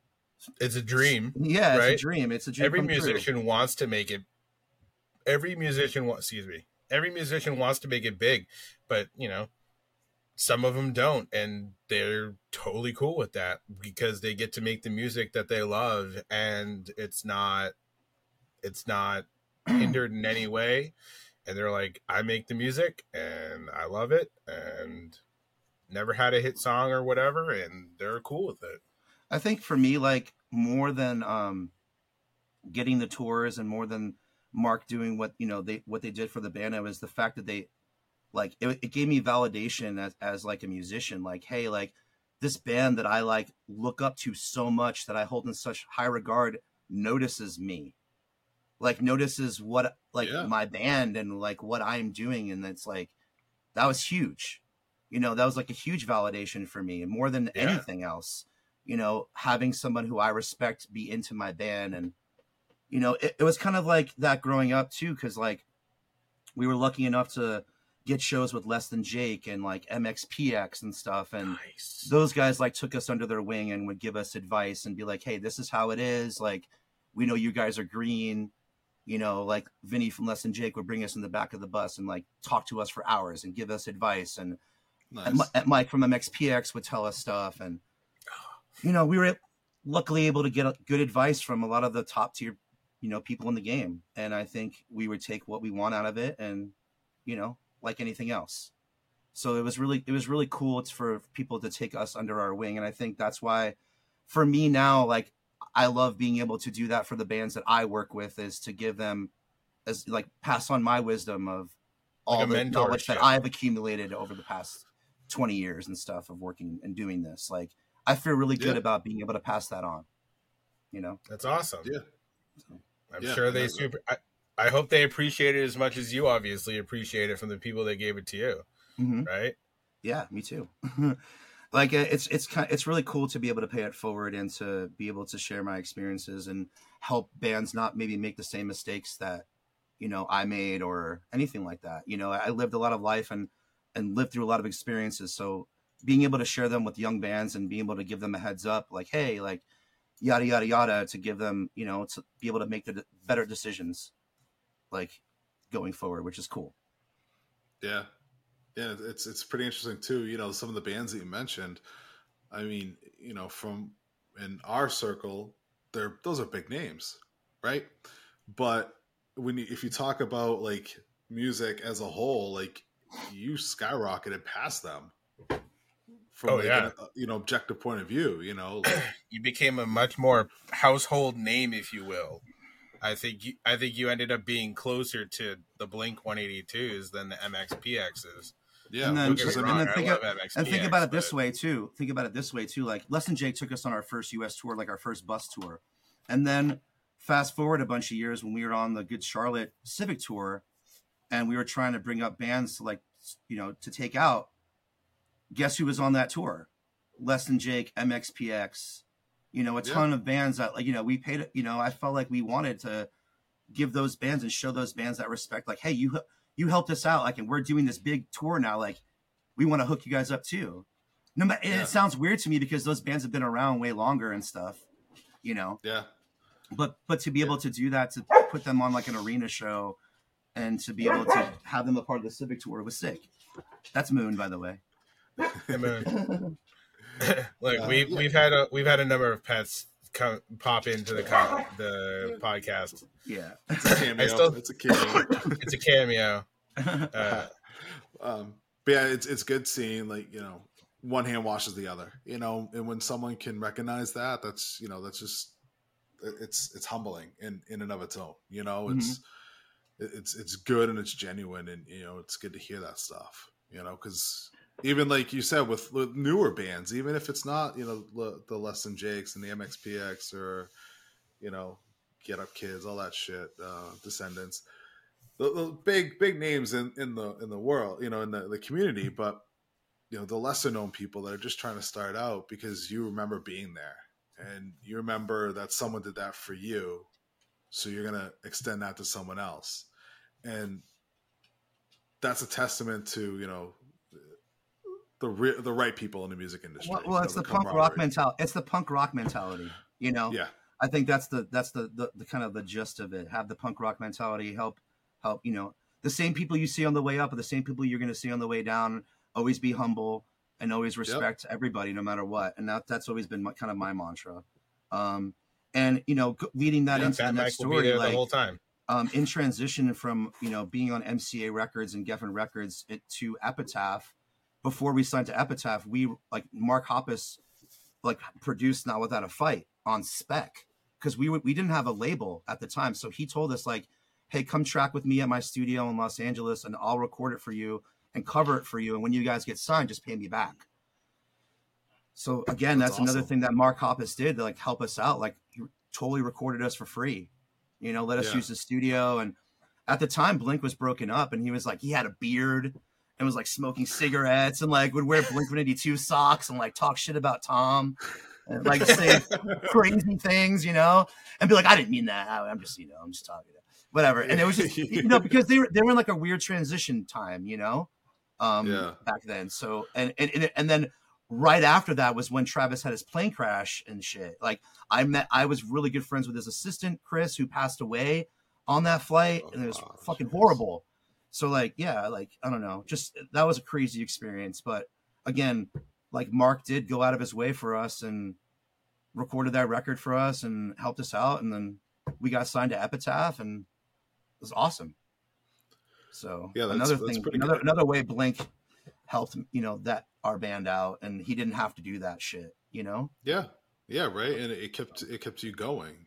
It's a dream. yeah it's Right. a dream it's a dream Every come true. musician wants to make it. Every musician wants. Excuse me. Every musician wants to make it big, but you know, some of them don't, and they're totally cool with that because they get to make the music that they love, and it's not, it's not [clears throat] hindered in any way, and they're like, I make the music and I love it, and never had a hit song or whatever, and they're cool with it. I think for me, like more than um, getting the tours and more than Mark doing what you know they what they did for the band, it was the fact that they like it, it gave me validation as as like a musician. Like, hey, like this band that I like look up to so much that I hold in such high regard notices me, like notices what like Yeah. my band and like what I'm doing, and it's like that was huge. You know, that was like a huge validation for me, and more than Yeah. anything else you know, having someone who I respect be into my band. And, you know, it, it was kind of like that growing up too, because like we were lucky enough to get shows with Less Than Jake and like MXPX and stuff. And Nice. those guys like took us under their wing and would give us advice and be like, hey, this is how it is. Like, we know you guys are green. You know, like Vinny from Less Than Jake would bring us in the back of the bus and like talk to us for hours and give us advice. And nice. and, Mike from MXPX would tell us stuff, and you know we were luckily able to get good advice from a lot of the top tier, you know, people in the game. And I think we would take what we want out of it, and you know, like anything else. So it was really it was really cool. It's for people to take us under our wing, and I think that's why, for me now, like I love being able to do that for the bands that I work with, is to give them as like pass on my wisdom of all Like the knowledge that. I've accumulated over the past 20 years and stuff of working and doing this. Like I feel really good Yeah. about being able to pass that on. You know? That's awesome. Yeah. I'm Yeah, sure they super. I, I hope they appreciate it as much as you obviously appreciate it from the people that gave it to you, hmm right? Yeah, me too. [laughs] like uh, it's it's kind it's really cool to be able to pay it forward and to be able to share my experiences and help bands not maybe make the same mistakes that you know I made or anything like that. You know, I lived a lot of life and and lived through a lot of experiences, so being able to share them with young bands and being able to give them a heads up, like, hey, like, yada yada yada, to give them, you know, to be able to make the better decisions, like going forward, which is cool. Yeah, yeah, it's it's pretty interesting too. You know, some of the bands that you mentioned. I mean, you know, from in our circle, they're those are big names, right? But when you, if you talk about like music as a whole, like you skyrocketed past them from Oh, like yeah. an, uh, you know objective point of view. You know, like, you became a much more household name, if you will. I think you, I think you ended up being closer to the Blink 182s than the MXPXs. yeah, And then- which Don't is get I me and then think of- MXPX, And think about it this but- way too. Think about it this way too. Like Less Than Jake took us on our first U.S. tour, like our first bus tour, and then fast forward a bunch of years when we were on the Good Charlotte Civic tour, and we were trying to bring up bands to like you know to take out. Guess who was on that tour? Less Than Jake, MXPX, you know, a Yeah. ton of bands that like you know we paid. You know, I felt like we wanted to give those bands and show those bands that respect. Like, hey, you you helped us out, like, and we're doing this big tour now. Like, we want to hook you guys up too. No, ma- and Yeah. it sounds weird to me because those bands have been around way longer and stuff, you know. yeah, But but to be able to do that, to put them on like an arena show, and to be able to have them a part of the Civic tour was sick. That's Moon, by the way. I mean, [laughs] [laughs] Look, Uh, we yeah. we've had a we've had a number of pets come pop into the co- the podcast. Yeah. [laughs] it's a cameo. Still- it's a cameo. [laughs] It's a cameo. Uh, um, but yeah, it's it's good seeing like you know one hand washes the other, you know, and when someone can recognize that, that's you know that's just it's it's humbling in in and of its own. You know, it's it's it's good and it's genuine, and you know it's good to hear that stuff. You know, because even like you said with, with newer bands, even if it's not you know the, the Less Than Jakes and the MXPX or you know Get Up Kids, all that shit, uh, Descendents the, the big big names in, in the in the world, you know, in the, the community, but you know, the lesser known people that are just trying to start out because you remember being there and you remember that someone did that for you. So you're gonna extend that to someone else. And that's a testament to, you know, the re- the right people in the music industry. well, you well know, it's the, punk rock mentality. It's the punk rock mentality. You know. Yeah. I think that's the that's the, the the kind of the gist of it. Have the punk rock mentality. Help help. You know, the same people you see on the way up are the same people you're going to see on the way down. Always be humble and always respect everybody, no matter what. And that that's always been my, kind of my mantra. Um, and you know, g- leading that yeah, into the Fat Mike next will be story, there like the whole time. um, in transition from you know being on MCA Records and Geffen Records it, to Epitaph. Before we signed to Epitaph, we like Mark Hoppus like produced Not Without a Fight on spec because we were, we didn't have a label at the time. So he told us like, "Hey, come track with me at my studio in Los Angeles, and I'll record it for you and cover it for you. And when you guys get signed, just pay me back." So again, That's that's, another thing that Mark Hoppus did to like help us out. Like he totally recorded us for free. You know, let us Yeah. use the studio. And at the time, Blink was broken up, and he was like, he had a beard and was like smoking cigarettes and like would wear Blink 182 socks and like talk shit about Tom and like say [laughs] crazy things, you know, and be like, I didn't mean that. I'm just, you know, I'm just talking, whatever. And it was just, you know, because they were they were in like a weird transition time, you know, um, Yeah. back then. So and and and- then right after that was when Travis had his plane crash and shit. Like I met, I was really good friends with his assistant Chris, who passed away on that flight, Oh, and it was wow, fucking horrible. So like, yeah, like I don't know, just that was a crazy experience. But again, like Mark did go out of his way for us and recorded that record for us and helped us out, and then we got signed to Epitaph, and it was awesome. So Yeah, that's- another that's thing, another good. another way Blink helped you know that our band out, and he didn't have to do that shit. You know, Yeah, yeah, right. And it kept it kept you going,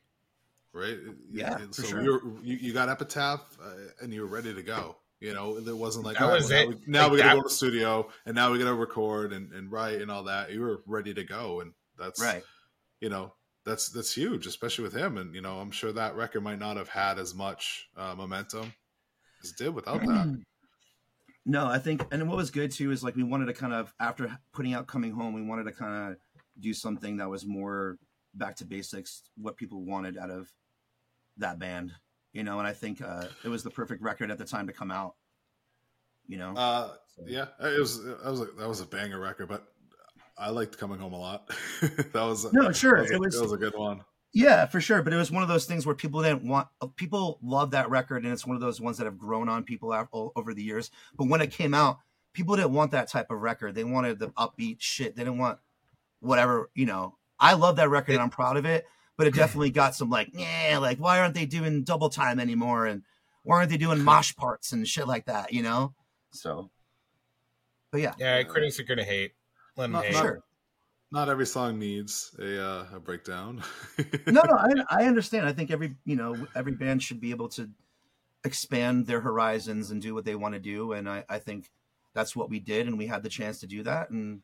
right? Yeah, And so sure. you, were, you you got Epitaph, uh, and you were ready to go. You know, it wasn't like That all right, was well, it. now, we, now Like we gotta that- go to the studio, and now we gotta record and, and write and all that. You were ready to go, and that's right? You know, that's that's huge, especially with him. And you know, I'm sure that record might not have had as much uh, momentum as it did without that. [clears throat] No, I think, and what was good too is like we wanted to kind of after putting out "Coming Home," we wanted to kind of do something that was more back to basics, what people wanted out of that band, you know. And I think uh, it was the perfect record at the time to come out, you know. Uh, So- yeah, it was. That was a, that was a banger record. But I liked coming home a lot. [laughs] that was no, sure, that was, it was that was a good one. Yeah, for sure. But it was one of those things where people didn't want. People love that record, and it's one of those ones that have grown on people over the years. But when it came out, people didn't want that type of record. They wanted the upbeat shit. They didn't want whatever you know. I love that record, and I'm proud of it. But it definitely got some like, yeah, like why aren't they doing double time anymore? And why aren't they doing mosh parts and shit like that? You know. So, but yeah, yeah, critics are gonna hate. Let them Not- hate. not- sure. Not every song needs a uh, a breakdown. [laughs] no, no, I, I understand. I think every you know every band should be able to expand their horizons and do what they want to do, and I, I think that's what we did, and we had the chance to do that. And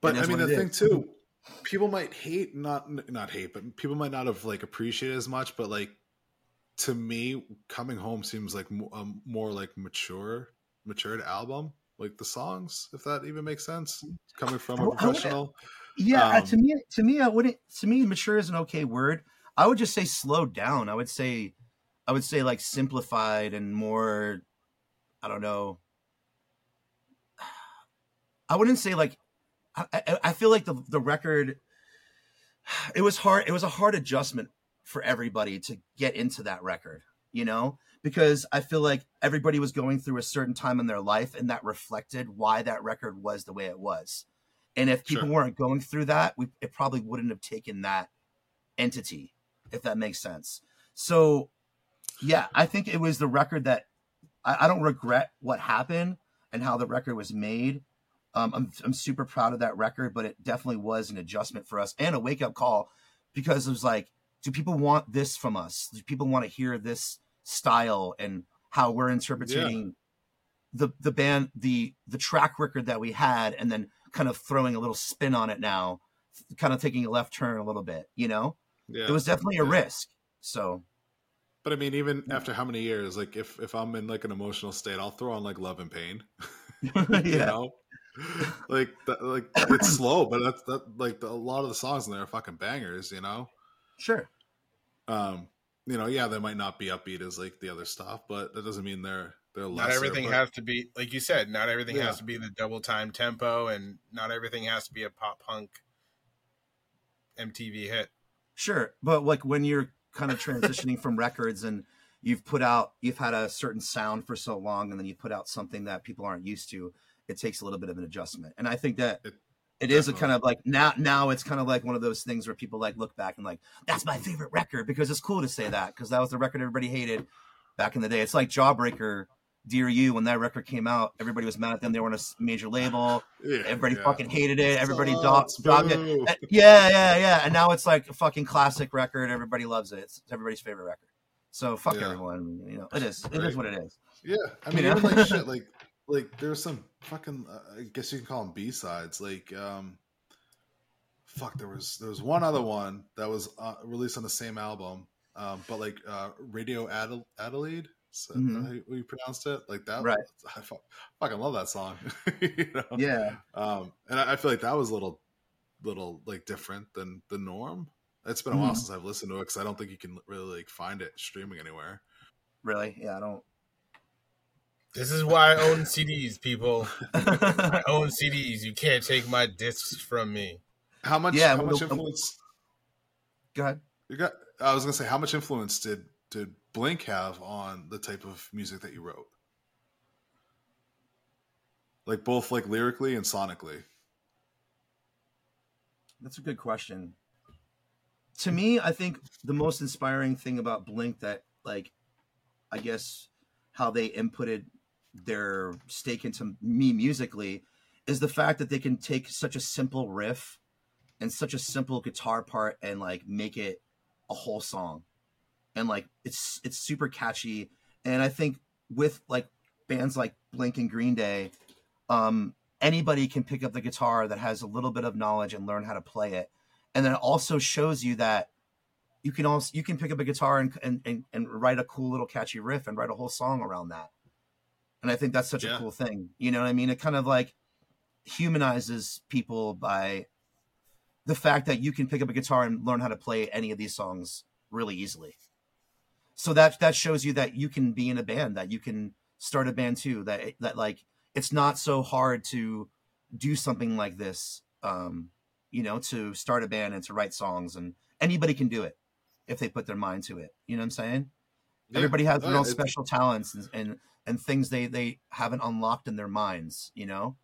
But It I mean, the thing is. too, people might hate not not hate, but people might not have like appreciated as much. But like to me, coming home seems like a more like mature, matured album. Like the songs, if that even makes sense, coming from a professional. yeah, Um, to me, to me, I wouldn't. To me, mature is an okay word. I would just say slowed down. I would say, I would say like simplified and more. I don't know. [sighs] I wouldn't say like. I, I, feel like the the record. It was hard. It was a hard adjustment for everybody to get into that record. You know, because I feel like everybody was going through a certain time in their life, and that reflected why that record was the way it was. And if people Sure. weren't going through that, we it probably wouldn't have taken that entity, if that makes sense. So, yeah, I think it was the record that I, I don't regret what happened and how the record was made. Um, I'm I'm super proud of that record, but it definitely was an adjustment for us and a wake up call because it was like, do people want this from us? Do people want to hear this style and how we're interpreting the the band the the track record that we had, and then kind of throwing a little spin on it now, kind of taking a left turn a little bit, you know? Yeah, it was definitely a Yeah. risk. So But I mean, even after how many years? Like, if if I'm in like an emotional state, I'll throw on like Love and Pain. [laughs] you [laughs] yeah, know, [laughs] like that, like it's [clears throat] slow, but that's that like the, a lot of the songs in there are fucking bangers. You know, sure. um, you know, yeah, they might not be upbeat as like the other stuff, but that doesn't mean they're they're Not lesser, everything but- has to be like you said. Not everything Yeah. has to be the double time tempo, and not everything has to be a pop punk MTV hit. Sure, but like when you're kind of transitioning from records and you've put out, you've had a certain sound for so long, and then you put out something that people aren't used to, it takes a little bit of an adjustment. And I think that It- it is a kind of like now, now it's kind of like one of those things where people like look back and like that's my favorite record because it's cool to say that because that was the record everybody hated back in the day. It's like Jawbreaker, Dear You, when that record came out, everybody was mad at them. They were on a major label. Yeah, Everybody yeah. fucking hated it. Everybody Sucks, dogged, dogged it. Yeah, yeah, yeah. And now it's like a fucking classic record. Everybody loves it. It's everybody's favorite record. So fuck Yeah. everyone. You know, it is. It is Right. what it is. Yeah, I mean, You know? even like shit, like like there's some fucking, uh, I guess you can call them B sides. Like, um, fuck, there was there was one other one that was uh, released on the same album, um, but like uh, Radio Adel- Adelaide. How you- you pronounced it? Like that, Right. I fu- fucking love that song. [laughs] you know? Yeah. Um, and I, I feel like that was a little, little like different than the norm. It's been a while Mhm. since I've listened to it because I don't think you can really like find it streaming anywhere. Really? Yeah. I don't. This is why I own CDs, people. I own CDs. You can't take my discs from me. How much? Yeah, how much the- influence? Go ahead. You got. I was gonna say, how much influence did did Blink have on the type of music that you wrote? Like both like lyrically and sonically. That's a good question. To me, I think the most inspiring thing about Blink that, like, I guess how they inputted their stake into me musically is the fact that they can take such a simple riff and such a simple guitar part and like make it a whole song. And like it's it's super catchy. And i think with like bands like blink and green day um anybody can pick up the guitar that has a little bit of knowledge and learn how to play it. And then it also shows you that you can also you can pick up a guitar and and, and, and write a cool little catchy riff and write a whole song around that and i think that's such Yeah. a cool thing you know what i mean it kind of like humanizes people by the fact that you can pick up a guitar and learn how to play any of these songs really easily so that that shows you that you can be in a band that you can start a band too that that like it's not so hard to do something like this um, you know, to start a band and to write songs, and anybody can do it if they put their mind to it. You know what I'm saying? Yeah. Everybody has their own special talents and, and and things they they haven't unlocked in their minds. You know,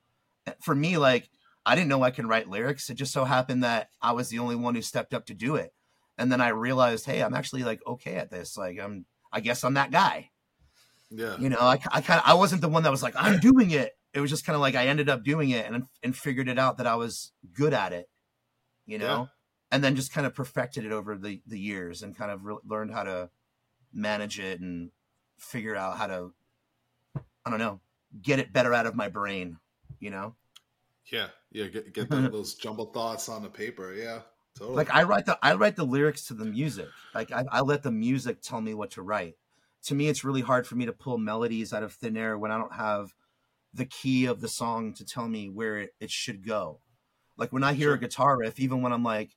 for me, like I didn't know I can write lyrics. It just so happened that I was the only one who stepped up to do it, and then I realized, hey, I'm actually like okay at this. Like I'm, I guess I'm that guy. Yeah. You know, I, I kind of I wasn't the one that was like I'm doing it. It was just kind of like I ended up doing it and and figured it out that I was good at it. You know, Yeah. and then just kind of perfected it over the the years and kind of re- learned how to manage it and figure out how to I don't know get it better out of my brain. You know, Yeah. Yeah. Get, get [laughs] the, those jumbled thoughts on the paper. Yeah. Totally. like I write the I write the lyrics to the music. Like I, I let the music tell me what to write. To me, it's really hard for me to pull melodies out of thin air when I don't have the key of the song to tell me where it, it should go. Like when I hear Sure. a guitar riff, even when I'm like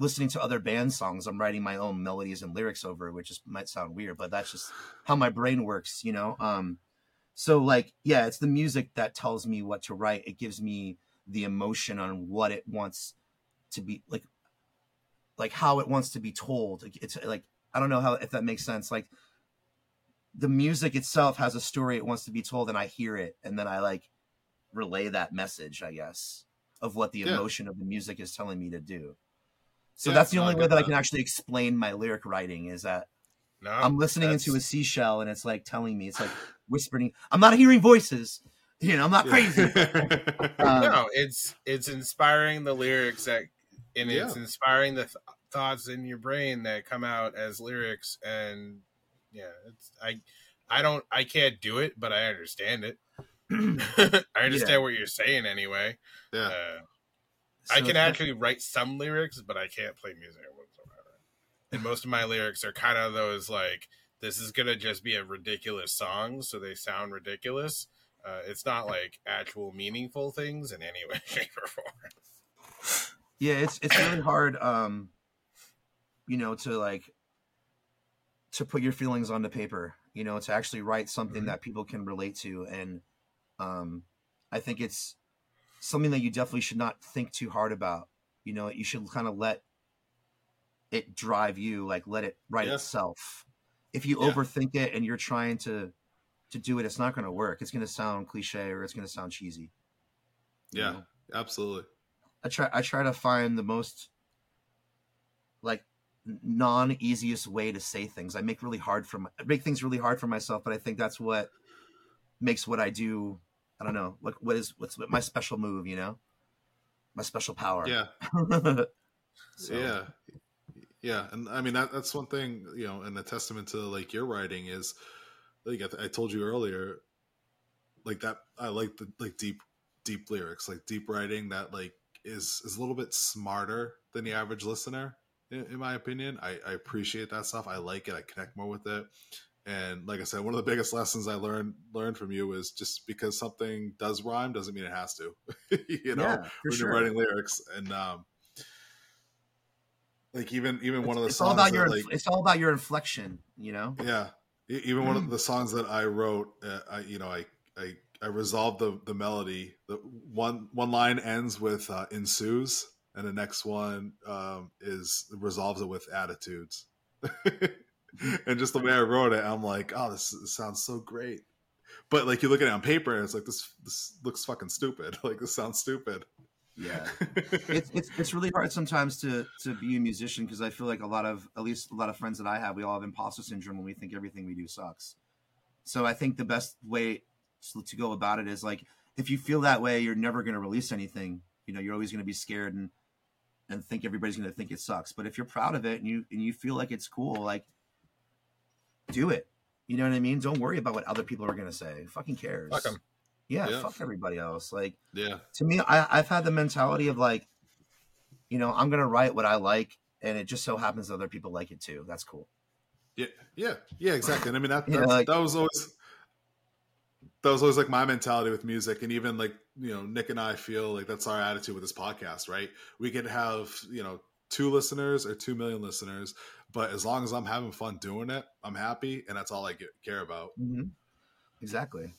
listening to other band songs, I'm writing my own melodies and lyrics over, which is might sound weird, but that's just how my brain works, you know. Um, so like, yeah, it's the music that tells me what to write. It gives me the emotion on what it wants to be like like how it wants to be told it's like i don't know how if that makes sense like the music itself has a story it wants to be told and i hear it and then i like relay that message i guess of what the Yeah. emotion of the music is telling me to do so Yeah, that's the only way get that i can actually explain my lyric writing is that No, i'm listening that's- into a seashell and it's like telling me it's like whispering i'm not hearing voices you know i'm not crazy [laughs] Um, no, it's it's inspiring the lyrics that, and it's Yeah. inspiring the th- thoughts in your brain that come out as lyrics. And yeah, it's I, I don't, I can't do it, but I understand it. [clears throat] I understand Yeah. what you're saying anyway. yeah. Uh, I can actually write some lyrics, but I can't play music whatsoever. And most of my lyrics are kind of those like, this is gonna just be a ridiculous song, so they sound ridiculous. Uh, it's not like actual meaningful things in any [laughs] way, shape, or form. yeah it's it's really hard um you know to like to put your feelings onto paper you know to actually write something Mhm. that people can relate to and um i think it's something that you definitely should not think too hard about you know you should kind of let it drive you like let it write Yeah. itself if you Yeah. overthink it and you're trying to to do it it's not going to work it's going to sound cliche or it's going to sound cheesy Yeah. know? Absolutely. I try I try to find the most like non easiest way to say things. I make really hard for my, I make things really hard for myself, but I think that's what makes what I do. I don't know, like what is what's my special move, you know, my special power. Yeah. [laughs] So, Yeah. Yeah. And I mean, that, that's one thing, you know, and a testament to like your writing is like I, I told you earlier, like that, I like the like deep, deep lyrics, like deep writing that like is, is a little bit smarter than the average listener, in, in my opinion. I, I appreciate that stuff. I like it. I connect more with it. And like I said, one of the biggest lessons I learned learned from you is just because something does rhyme doesn't mean it has to. [laughs] you know, yeah, when sure. you're writing lyrics and um like even even one of the it's all songs about your like it's all about your inflection, you know. yeah. Even one of the songs that i wrote uh, i you know i i i resolved the the melody. The one one line ends with uh ensues and the next one um is resolves it with attitudes. [laughs] And just the way i wrote it i'm like oh this, this sounds so great. But like you look at it on paper and it's like this this looks fucking stupid. [laughs] Like this sounds stupid Yeah. [laughs] it's, it's it's really hard sometimes to to be a musician because I feel like a lot of at least a lot of friends that I have we all have imposter syndrome when we think everything we do sucks. So I think the best way to- to go about it is like if you feel that way, you're never going to release anything. You know, you're always going to be scared and and think everybody's going to think it sucks. But if you're proud of it and you and you feel like it's cool, like do it. You know what I mean? Don't worry about what other people are going to say. Fucking cares. Fuck 'em. Yeah, Yeah. fuck everybody else. Like yeah to me I, i've had the mentality of like you know i'm gonna write what i like and it just so happens other people like it too that's cool Yeah, yeah, yeah, exactly. And I mean that [laughs] like- that was always that was always like my mentality with music, and even like you know Nick and I feel like that's our attitude with this podcast, right? We could have you know two listeners or two million listeners, but as long as I'm having fun doing it, I'm happy, and that's all I get, care about. mm-hmm. Exactly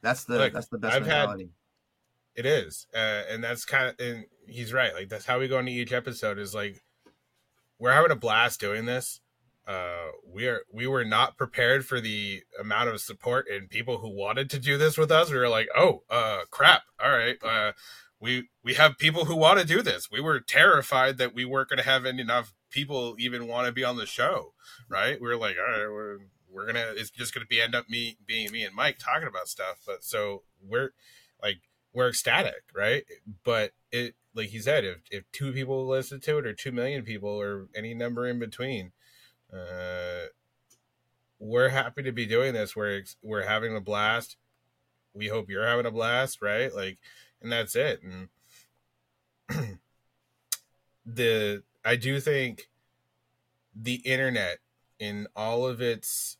that's the Look, that's the best I've had- It is, uh, and that's kind of, and he's right. Like that's how we go into each episode. Is like we're having a blast doing this. Uh, we are we were not prepared for the amount of support and people who wanted to do this with us. We were like, oh, uh, crap. All right, uh, we we have people who want to do this. We were terrified that we weren't going to have enough people even want to be on the show. Right? We were like, all right, we're we're gonna. It's just to be end up me being me and Mike talking about stuff. But so we're like we're ecstatic, right? But it, like he said, if if two people listen to it, or two million people, or any number in between, uh, we're happy to be doing this. We're we're having a blast. We hope you're having a blast, right? Like, and that's it. And [clears throat] the I do think the internet in all of its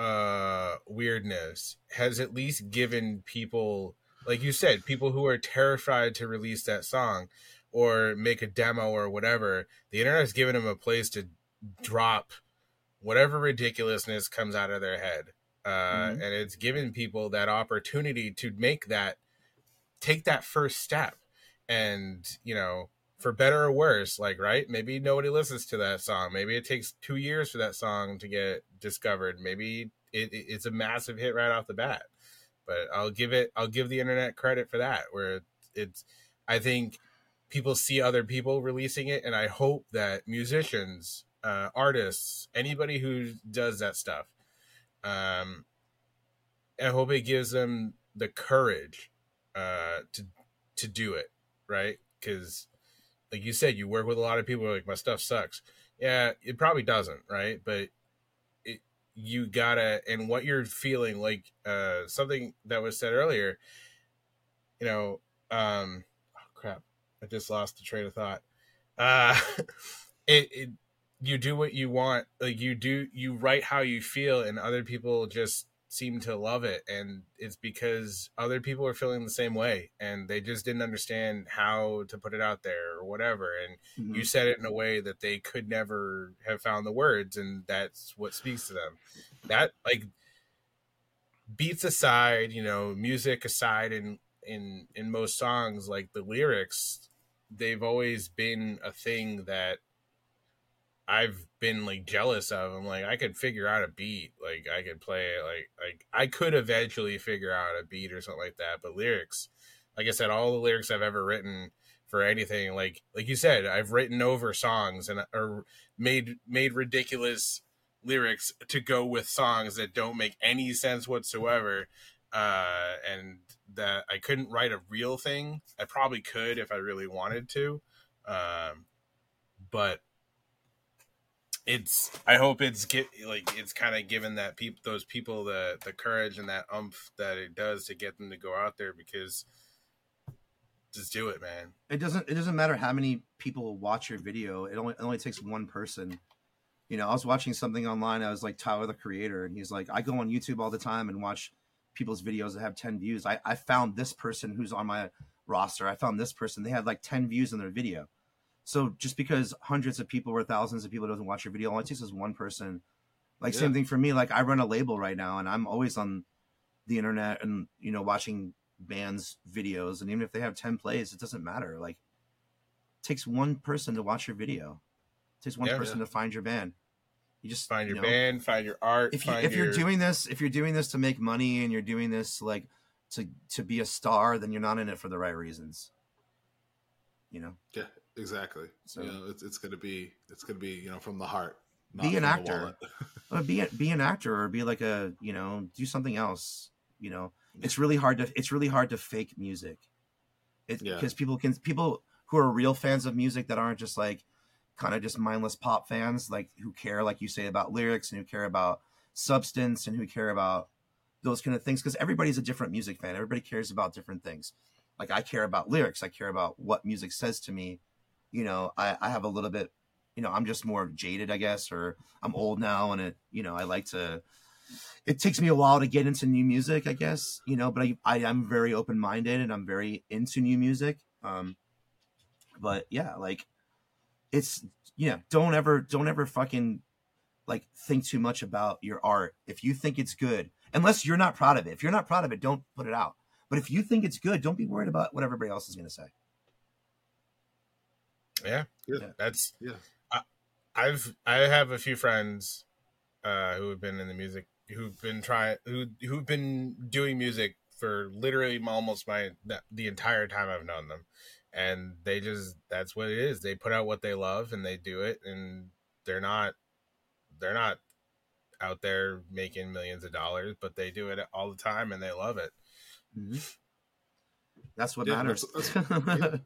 uh weirdness has at least given people like you said, people who are terrified to release that song or make a demo or whatever, the internet has given them a place to drop whatever ridiculousness comes out of their head. Uh, mm-hmm. And it's given people that opportunity to make that, take that first step. And, you know, for better or worse, like, right? Maybe nobody listens to that song. Maybe it takes two years for that song to get discovered. Maybe it, it's a massive hit right off the bat but I'll give it I'll give the internet credit for that where it's I think people see other people releasing it and I hope that musicians, uh, artists, anybody who does that stuff um I hope it gives them the courage uh to to do it, right? Cuz like you said you work with a lot of people like my stuff sucks. Yeah, it probably doesn't, right? But it, you gotta and what you're feeling like uh something that was said earlier you know um oh crap i just lost the train of thought uh [laughs] it, it you do what you want like you do you write how you feel and other people just seem to love it and it's because other people are feeling the same way and they just didn't understand how to put it out there or whatever and mm-hmm. you said it in a way that they could never have found the words and that's what speaks to them that like beats aside you know music aside in in in most songs like the lyrics they've always been a thing that I've been like jealous of. I'm like, I could figure out a beat. Like I could play like like I could eventually figure out a beat or something like that. But lyrics, like I said, all the lyrics I've ever written for anything, like like you said, I've written over songs and or made made ridiculous lyrics to go with songs that don't make any sense whatsoever. Uh, and that I couldn't write a real thing. I probably could if I really wanted to. Um, but it's I hope it's get like it's kind of given that people those people the the courage and that umph that it does to get them to go out there because just do it, man. It doesn't it doesn't matter how many people watch your video. It only it only takes one person. You know, I was watching something online. I was like Tyler the Creator, and he's like, I go on YouTube all the time and watch people's videos that have 10 views. I, I found this person who's on my roster. I found this person. They had like 10 views in their video. So just because hundreds of people or thousands of people doesn't watch your video, all it takes is one person. Like yeah. same thing for me. Like I run a label right now, and I'm always on the internet and you know watching bands' videos, and even if they have ten plays, it doesn't matter. Like it takes one person to watch your hmm. video. It takes one yeah, person yeah. to find your band. You just find your you know, band, find your art. If you if your... you're doing this, if you're doing this to make money and you're doing this like to to be a star, then you're not in it for the right reasons. You know. Yeah, Exactly. So you know, it's it's gonna be it's gonna be you know from the heart. Be an actor. [laughs] Uh, be be an actor or be like a you know do something else. You know, it's really hard to it's really hard to fake music. It because yeah. people can people who are real fans of music that aren't just like kind of just mindless pop fans like who care like you say about lyrics and who care about substance and who care about those kind of things because everybody's a different music fan everybody cares about different things like i care about lyrics i care about what music says to me you know, I, I have a little bit, you know, I'm just more jaded, I guess, or I'm old now and it, you know, I like to, it takes me a while to get into new music, I guess, you know, but I, I am very open minded and I'm very into new music. Um, but yeah, like it's, you know, don't ever, don't ever fucking like think too much about your art. If you think it's good, unless you're not proud of it, if you're not proud of it, don't put it out. But if you think it's good, don't be worried about what everybody else is going to say. Yeah, Yeah. that's Yeah. I, I've I have a few friends uh, who have been in the music, who've been trying, who who've been doing music for literally almost my the entire time I've known them, and they just that's what it is. They put out what they love and they do it, and they're not they're not out there making millions of dollars, but they do it all the time and they love it. Mhm. That's what Yeah, matters. that's- Yeah,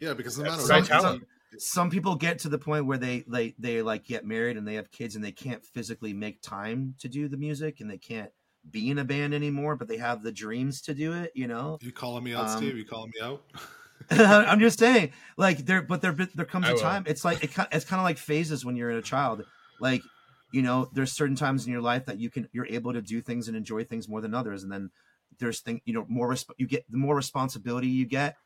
because no matter my what, talent. some people get to the point where they they they like get married and they have kids and they can't physically make time to do the music and they can't be in a band anymore but they have the dreams to do it you know you calling me out, Um, Steve? You calling me out? [laughs] i'm just saying like there but there there comes I a will. time it's like it, it's kind of like phases when you're a child like you know there's certain times in your life that you can you're able to do things and enjoy things more than others and then there's thing you know more resp- you get the more responsibility you get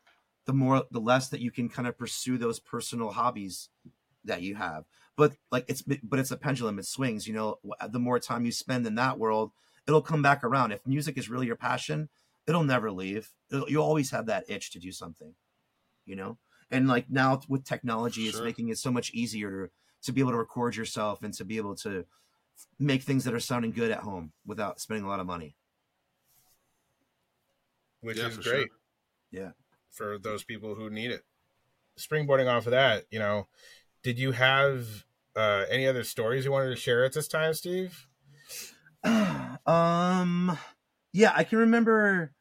the more the less that you can kind of pursue those personal hobbies that you have but like it's but it's a pendulum it swings you know the more time you spend in that world it'll come back around if music is really your passion it'll never leave it'll, you always have that itch to do something you know and like now with technology it's making it so much easier to, to be able to record yourself and to be able to make things that are sounding good at home without spending a lot of money which Yeah, is great. sure. Yeah. For those people who need it. Springboarding off of that, you know, did you have uh, any other stories you wanted to share at this time, Steve? [clears throat] um yeah i can remember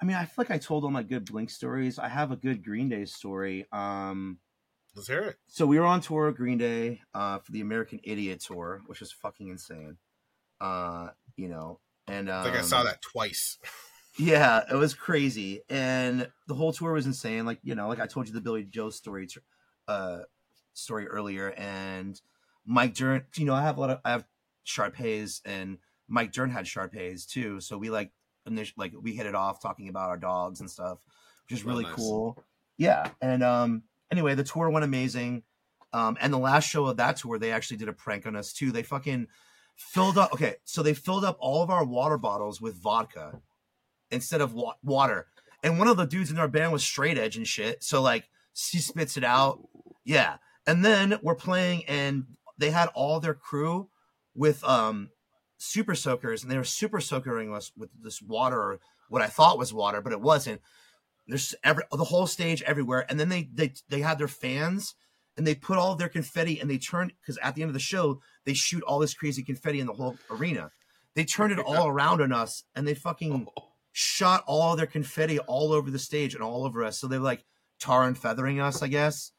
i mean i feel like i told all my good blink stories i have a good green day story um Let's hear it. so we were on tour with green day uh for the american idiot tour which is fucking insane uh you know and um, I think I saw that twice. [laughs] yeah it was crazy and the whole tour was insane like you know like i told you the Billie Joe story uh story earlier and mike Dirnt, you know i have a lot of i have shar-peis and mike Dirnt had shar-peis too so we like initially like we hit it off talking about our dogs and stuff which is Oh, really nice. cool yeah and um anyway the tour went amazing um and the last show of that tour they actually did a prank on us too they fucking filled up okay so they filled up all of our water bottles with vodka instead of wa- water. And one of the dudes in our band was straight edge and shit. So like she spits it out. Yeah. And then we're playing and they had all their crew with um super soakers and they were super soakering us with this water or what I thought was water, but it wasn't. There's every the whole stage everywhere. And then they they they had their fans and they put all their confetti and they turned because at the end of the show they shoot all this crazy confetti in the whole arena. They turned it [laughs] all around on us and they fucking shot all their confetti all over the stage and all over us. So they're like tar and feathering us, I guess.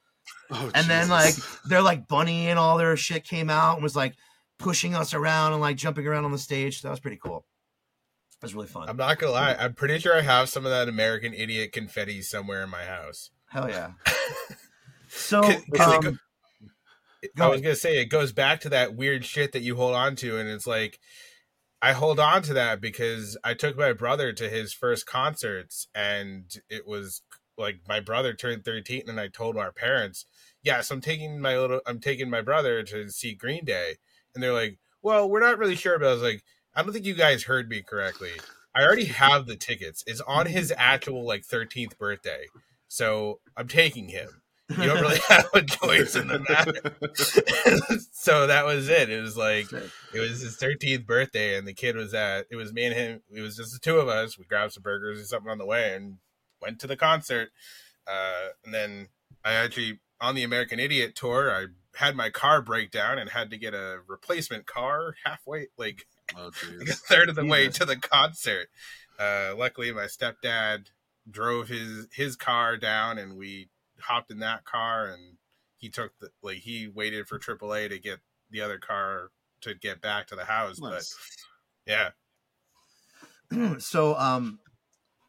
Oh, And then like they're like bunny and all their shit came out and was like pushing us around and like jumping around on the stage. That was pretty cool. That was really fun. I'm not gonna lie. I'm pretty sure I have some of that American Idiot confetti somewhere in my house. Hell yeah. [laughs] So 'Cause- 'cause um, go- Go I was ahead. gonna say it goes back to that weird shit that you hold on to, and it's like I hold on to that because I took my brother to his first concerts, and it was like my brother turned 13, and I told our parents, "Yes, I'm taking my little, I'm taking my brother to see Green Day," and they're like, "Well, we're not really sure," but I was like, "I don't think you guys heard me correctly. I already have the tickets. It's on his [laughs] actual like 13th birthday, so I'm taking him." You don't really [laughs] have a choice in the matter. [laughs] so that was it. It was like it was his 13th birthday, and the kid was at. It was me and him. It was just the two of us. We grabbed some burgers and something on the way, and went to the concert. Uh, and then I actually on the American Idiot tour, I had my car break down and had to get a replacement car halfway, like oh, [laughs] like a third of the way to the concert. Uh, luckily, my stepdad drove his his car down, and we hopped in that car, and he took the like he waited for AAA to get the other car to get back to the house. Nice. But yeah, [clears throat] so um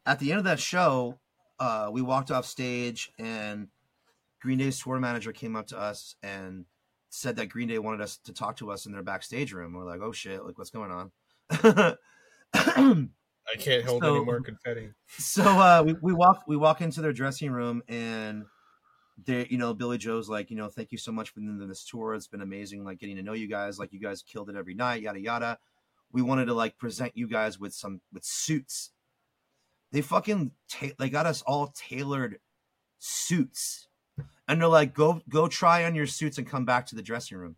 at the end of that show uh we walked off stage and green day's tour manager came up to us and said that green day wanted us to talk to us in their backstage room we're like oh shit like what's going on I can't hold So- any more confetti. so uh we, we walk we walk into their dressing room and they you know Billie Joe's like you know thank you so much for this tour. It's been amazing like getting to know you guys. Like you guys killed it every night yada yada. We wanted to like present you guys with some with suits. They fucking ta- they got us all tailored suits, and they're like, go go try on your suits and come back to the dressing room.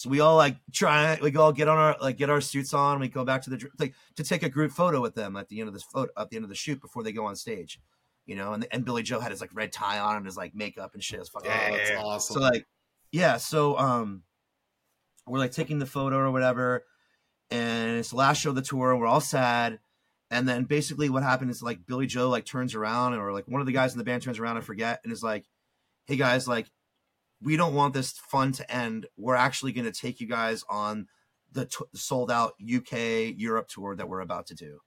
So we all like try, we all get on our like get our suits on. We go back to the like to take a group photo with them at the end of this photo at the end of the shoot before they go on stage, you know. And and Billie Joe had his like red tie on and his like makeup and shit. It was fucking Oh, that's awesome. so like, yeah. So um, we're like taking the photo or whatever, and it's the last show of the tour. We're all sad, and then basically what happened is like Billie Joe like turns around, or like one of the guys in the band turns around, I forget, and is like, "Hey guys, like, we don't want this fun to end. We're actually going to take you guys on the t- sold out UK Europe tour that we're about to do."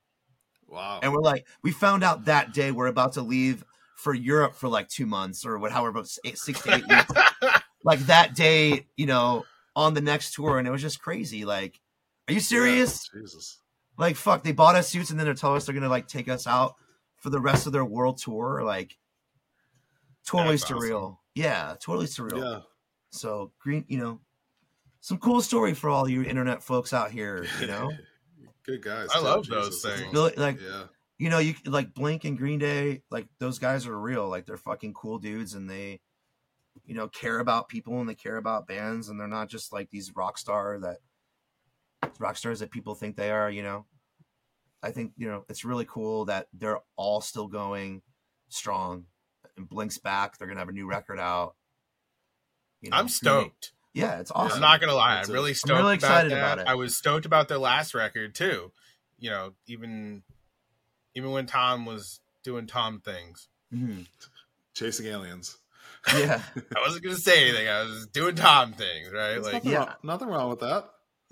Wow. And we're like, we found out that day we're about to leave for Europe for like two months or what, however, eight, six to eight weeks. [laughs] like that day, you know, on the next tour, and it was just crazy. Like, are you serious? Yeah, Jesus. Like, fuck, they bought us suits and then they're telling us they're gonna like take us out for the rest of their world tour. Like, totally That's surreal. awesome. Yeah, totally surreal. Yeah. So green, you know, some cool story for all you internet folks out here. You know, [laughs] Good guys. I love those Jesus, that's things. Really, like Yeah. you know, you like Blink and Green Day, like those guys are real. Like they're fucking cool dudes, and they, you know, care about people and they care about bands, and they're not just like these rock star that rock stars that people think they are. You know, I think you know it's really cool that they're all still going strong. And Blink's back; they're gonna have a new record out. You know, I'm stoked. Yeah, it's awesome. I'm not gonna lie, That's I'm it. really I'm stoked. really excited about, about it. I was stoked about their last record too. You know, even even when Tom was doing Tom things. Mhm. Chasing aliens. Yeah, [laughs] I wasn't gonna say anything. I was doing Tom things, right? There's Like nothing, Yeah. wrong, nothing wrong with that.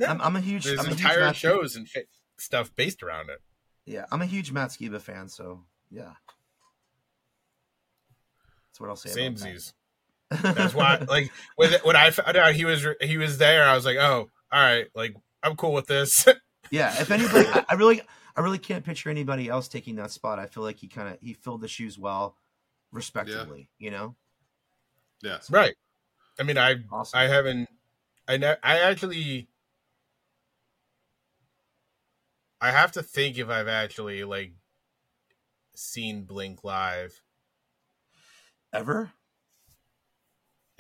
I'm, I'm a huge. there's I'm a huge entire Matt- shows and fi- stuff based around it. Yeah, I'm a huge Matt Skiba fan, so yeah. That's what I'll say. about that. Samesies. That's why, like, when when I found out he was he was there, I was like, oh, all right, like I'm cool with this. [laughs] Yeah, if anybody, I, I really, I really can't picture anybody else taking that spot. I feel like he kind of he filled the shoes well, respectively. You know, Yeah. right. I mean, I awesome. I haven't. I ne- I actually. I have to think if I've actually like seen Blink live. Ever?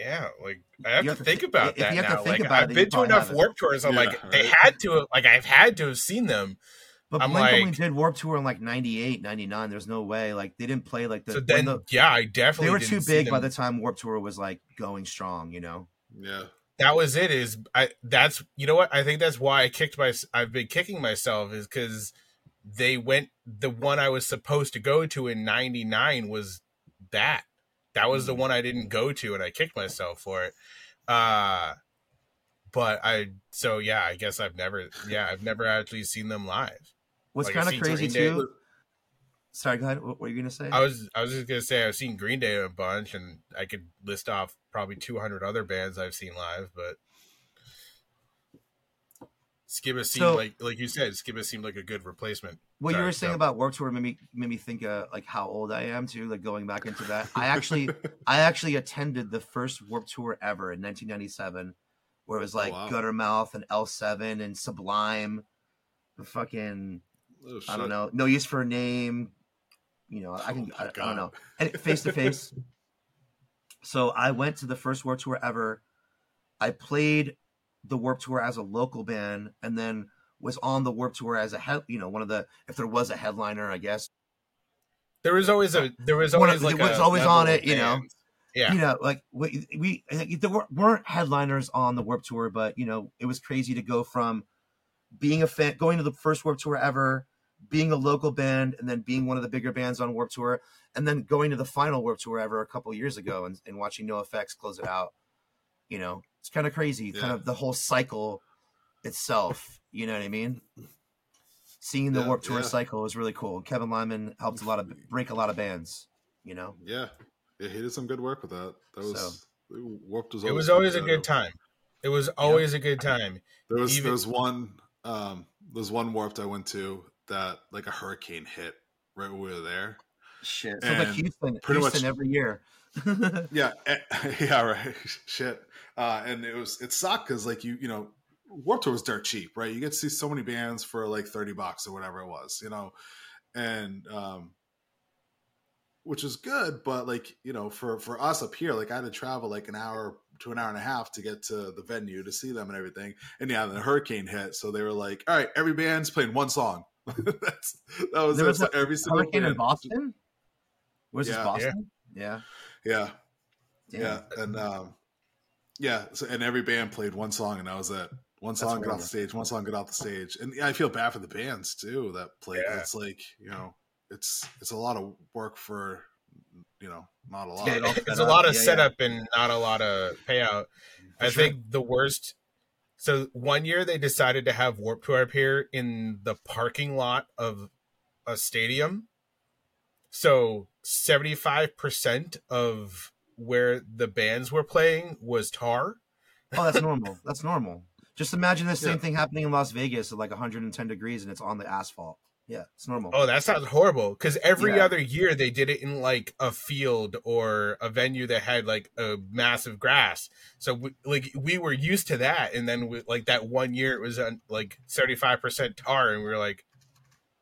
Yeah, like I have to have to think thi- about if that you have to now. think Like about I've then been to enough haven't. warped tours. I'm Yeah, like they had to. Like I've had to have seen them. But I'm Blink only did Warped Tour in like 98, 99. There's no way. Like they didn't play like the. So when then, the- yeah, I definitely they were didn't too big by the time Warped Tour was like going strong. You know. Yeah. that was it is i that's you know what i think that's why i kicked my i've been kicking myself is because they went the one i was supposed to go to in 99 was that that was the one i didn't go to and i kicked myself for it uh but i so yeah i guess i've never yeah i've never actually seen them live What's Like, kind of crazy Green Day. too. Sorry, go ahead. What were you gonna say? i was i was just gonna say i've seen green day a bunch and i could list off probably 200 other bands i've seen live but Skiba seemed So- like, like you said, Skiba seemed like a good replacement. what you were saying go. about Warped Tour made me made me think uh, like how old I am too. Like going back into that, I actually [laughs] I actually attended the first Warped Tour ever in 1997, where it was like wow. Guttermouth and L7 and Sublime, the fucking Oh, I don't know, No Use for a Name. You know, I can Oh I, I don't know, and face to [laughs] face. So I went to the first Warped Tour ever. I played the Warped Tour as a local band, and then was on the Warped Tour as a head. You know, one of the if there was a headliner, I guess. There was always a there was always of- like it was always on it, you know. Yeah. You know, like we, we there were- weren't headliners on the Warped Tour, but you know, it was crazy to go from being a fan, going to the first Warped Tour ever, being a local band, and then being one of the bigger bands on Warped Tour, and then going to the final Warped Tour ever a couple years ago and, and watching NOFX close it out. You know, it's kind of crazy, kind of the whole cycle itself. You know what I mean? Seeing the Yeah, Warped Tour yeah. cycle was really cool. Kevin Lyman helped a lot of break a lot of bands. You know, Yeah. Yeah, he did some good work with that. That was warped was It was always always a good, good time. It was always a good time. There was Even- there was one um there was one warped I went to that like a hurricane hit right when we were there. shit. So like And Houston, pretty Houston much- every year. [laughs] Yeah, eh, [laughs] yeah, right. [laughs] Shit. Uh, and it was it sucked because like you you know Warped Tour was dirt cheap, right? You get to see so many bands for like thirty bucks or whatever it was, you know. And um, which is good. But like you know, for for us up here, like I had to travel like an hour to an hour and a half to get to the venue to see them and everything. And yeah, the hurricane hit, so they were like, "All right, every band's playing one song." [laughs] that's that was, There was that's a every single Hurricane in. Boston. Was this Boston? Yeah. Yeah, Damn. yeah, and um, yeah, so, and every band played one song, and that was it. One song, get off the stage. One song, get off the stage. And yeah, I feel bad for the bands too that play. Yeah. It's like you know, it's it's a lot of work for you know, not a lot. get it all it's a lot of Yeah, yeah. setup and not a lot of payout. For I sure. think the worst. So one year they decided to have Warped Tour appear in the parking lot of a stadium. So seventy five percent of where the bands were playing was tar. Oh, that's normal. That's normal. Just imagine the same Yeah. thing happening in Las Vegas at like 110 degrees and it's on the asphalt. Yeah, it's normal. Oh, that sounds horrible. Because every Yeah. other year they did it in like a field or a venue that had like a massive grass. So we, like we were used to that, and then we, like that one year it was on like seventy five percent tar, and we were like,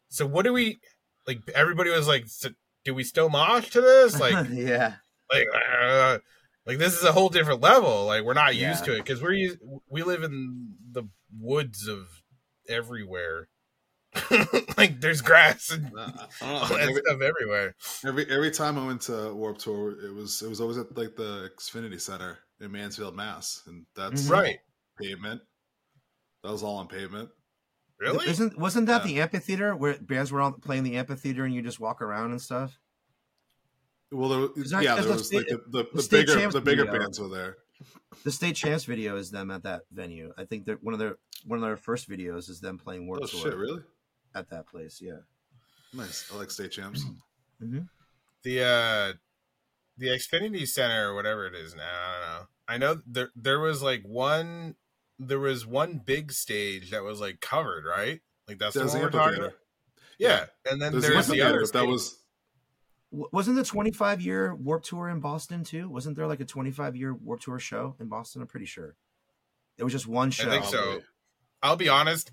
so what do we like? Everybody was like, so do we still mosh to this? [laughs] Like, yeah. Like, uh, like this is a whole different level. Like we're not Yeah. used to it because we're used, we live in the woods of everywhere. [laughs] like there's grass and Uh, I all that [laughs] Every, stuff everywhere. every every time I went to Warped Tour, it was it was always at like the Xfinity Center in Mansfield, Mass, and that's Mhm. Right. pavement. That was all on pavement. Really? Isn't wasn't that Yeah. the amphitheater where bands were all playing the amphitheater and you just walk around and stuff? Well, there, Is that- yeah, there the was state- like the, the, the the bigger the bigger video. bands were there. The state champs video is them at that venue. I think that one of their one of their first videos is them playing Warped Oh Tour shit, really? at that place. Yeah. Nice. I like state champs. [clears throat] Mm-hmm. the uh the Xfinity Center or whatever it is now. I don't know. I know there there was like one there was one big stage that was like covered, right? Like that's the There's one the we're talking amphitheater. about. Yeah, and then There's there's, the the other but that was Wasn't the 25 year Warped Tour in Boston too? Wasn't there like a 25 year Warped Tour show in Boston? I'm pretty sure. It was just one show. i think so i'll be honest,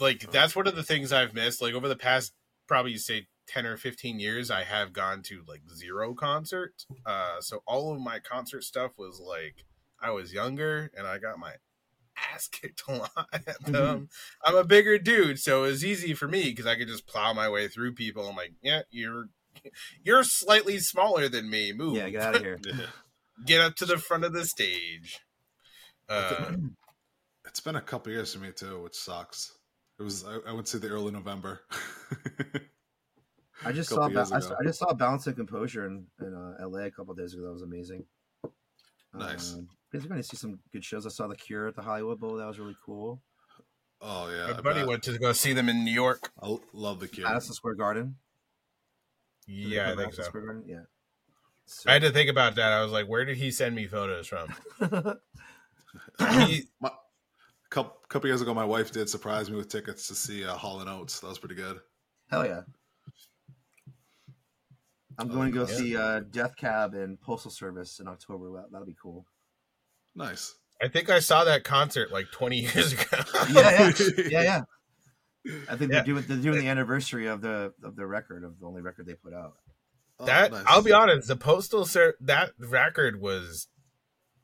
like that's one of the things I've missed. Like over the past probably say ten or fifteen years, I have gone to like zero concert Uh, so all of my concert stuff was like I was younger and I got my ass [laughs] kicked a lot at them. I'm a bigger dude, so it was easy for me because I could just plow my way through people. I'm like, yeah, you're [laughs] you're slightly smaller than me. Move, Yeah, get out of here. [laughs] Get up to the front of the stage. Uh, [clears throat] It's been a couple years for me too, which sucks. It was I, I would say the early November. [laughs] I just saw ba- years I, ago. saw- I just saw Balance and Composure in, in uh, LA a couple days ago. That was amazing. Nice. Um, we're going to see some good shows. I saw The Cure at the Hollywood Bowl. That was really cool. oh yeah, my I buddy bet. went to go see them in New York. I love the kid. Madison Square Garden. Did they Yeah, I think so. Square Garden? Yeah. I had to think about that. I was like, where did he send me photos from? [laughs] He, [coughs] My, couple couple years ago, my wife did surprise me with tickets to see uh, Hall and Oates. That was pretty good. Hell yeah. I'm Oh, going to go yeah. see uh, Death Cab and Postal Service in October. That, that'll be cool. Nice. I think I saw that concert like 20 years ago. Yeah, yeah, [laughs] yeah, yeah. I think Yeah. they're doing they're doing the anniversary of the of the record of the only record they put out. Oh, that nice. I'll be honest, the postal ser- that record was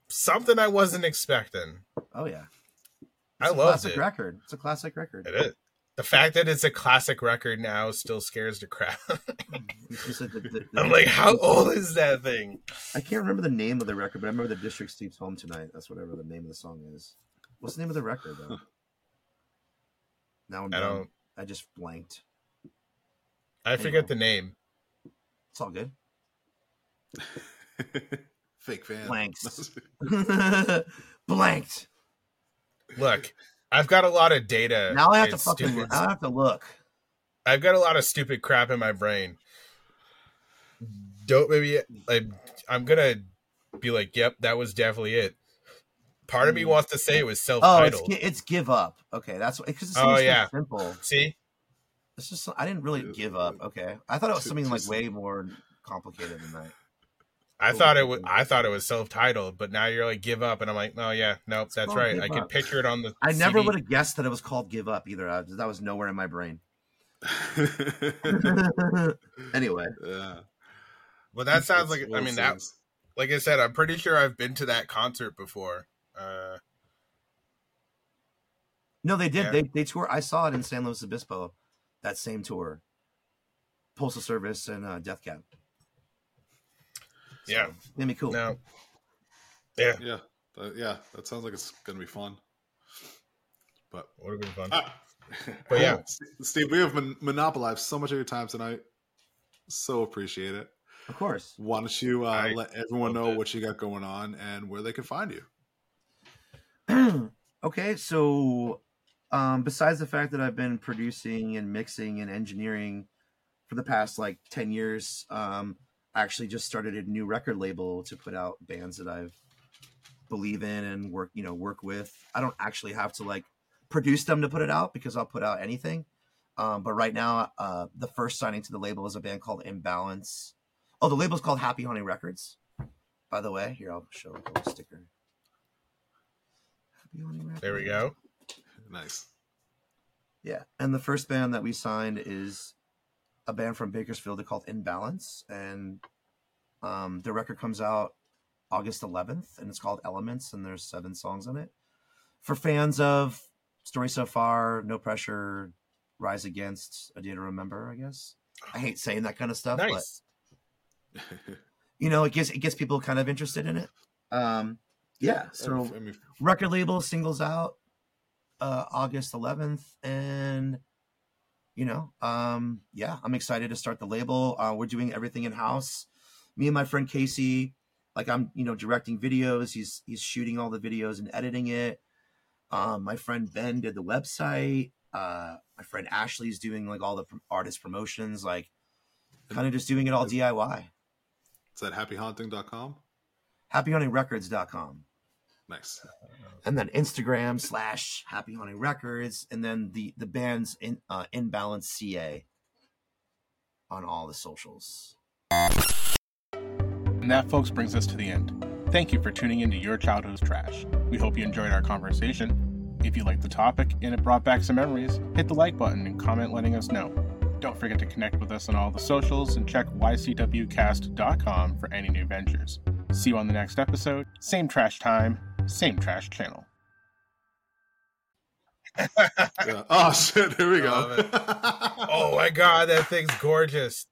something I wasn't expecting. Oh yeah, I love it. It's a loved classic record. It's a classic record. It is. The fact that it's a classic record now still scares the crap. Like hmm. the- the- the- I'm like, how old is that thing? I can't remember the name of the record, but I remember the District Sleeps Alone Tonight. That's whatever the name of the song is. What's the name of the record though? Now I'm I done. don't. I just blanked. I forget the name. It's all good. [laughs] Fake fan. Blanks. [laughs] [laughs] Blanked. Look, I've got a lot of data. Now I have to and fucking. stupid- I have to look. I've got a lot of stupid crap in my brain. Don't maybe like I'm gonna be like, yep, that was definitely it. Part of me mm. wants to say it was Oh, it's self-titled. Gi- it's give up. Okay, that's because it's Oh, oh, yeah. simple. See, It's just I didn't really Give give up. up. Okay, I thought it was Too- something too like simple. way more complicated than that. I thought it was. I thought it was self-titled, but now you're like, give up, and I'm like, no, yeah, nope, that's right. I can Up. picture it on the. I never CD. would have guessed that it was called give up either. I, that was nowhere in my brain. [laughs] anyway, yeah. Well, that sounds It's like one I mean those that. Like I said, I'm pretty sure I've been to that concert before. Uh, No, they did. Yeah. They they tour. I saw it in San Luis Obispo, that same tour. Postal Service and uh, Death Cab. yeah. Made me cool. No. Yeah. Yeah, that- yeah, that sounds like it's gonna be fun. But Would have been fun. ah. But yeah. [laughs] Steve, we have mon- monopolized so much of your time tonight. So appreciate it. Of course. Why don't you uh, let everyone know it. what you got going on and where they can find you? [clears throat] okay, so um, besides the fact that I've been producing and mixing and engineering for the past like 10 years, um, I actually just started a new record label to put out bands that I've believe in and work, you know, work with. I don't actually have to like produce them to put it out because I'll put out anything. Um, but right now, uh, the first signing to the label is a band called InBalance. Oh, the label's called Happy Haunting Records. By the way, here I'll show a little sticker. Happy Haunting Records. There we go. Nice. Yeah, and the first band that we signed is a band from Bakersfield called InBalance, and um, the record comes out August 11th, and it's called Elements, and there's seven songs on it. For fans of Story So Far, No Pressure, Rise Against, A Day to Remember, I guess. I hate saying that kind of stuff, but [laughs] you know, it gets it gets people kind of interested in it. Um, yeah, so I mean, record label singles out uh august 11th and you know um yeah i'm excited to start the label. Uh we're doing everything in house me and my friend casey like i'm you know directing videos. He's he's shooting all the videos and editing it. Um my friend ben did the website. Uh my friend ashley's doing like all the artist promotions like kind of just doing it all diy it's at happyhaunting.com. happyhauntingrecords.com Nice. and then Instagram slash Happy Haunting Records, and then the the band's in uh, Inbalance CA on all the socials. And that, folks, brings us to the end. Thank you for tuning into Your Childhood's Trash. We hope you enjoyed our conversation. If you liked the topic and it brought back some memories, hit the like button and comment letting us know. Don't forget to connect with us on all the socials and check ycwcast.com for any new ventures. See you on the next episode. Same trash time, same trash channel. [laughs] Yeah. Oh shit! Here we go. [laughs] Oh my god, that thing's gorgeous.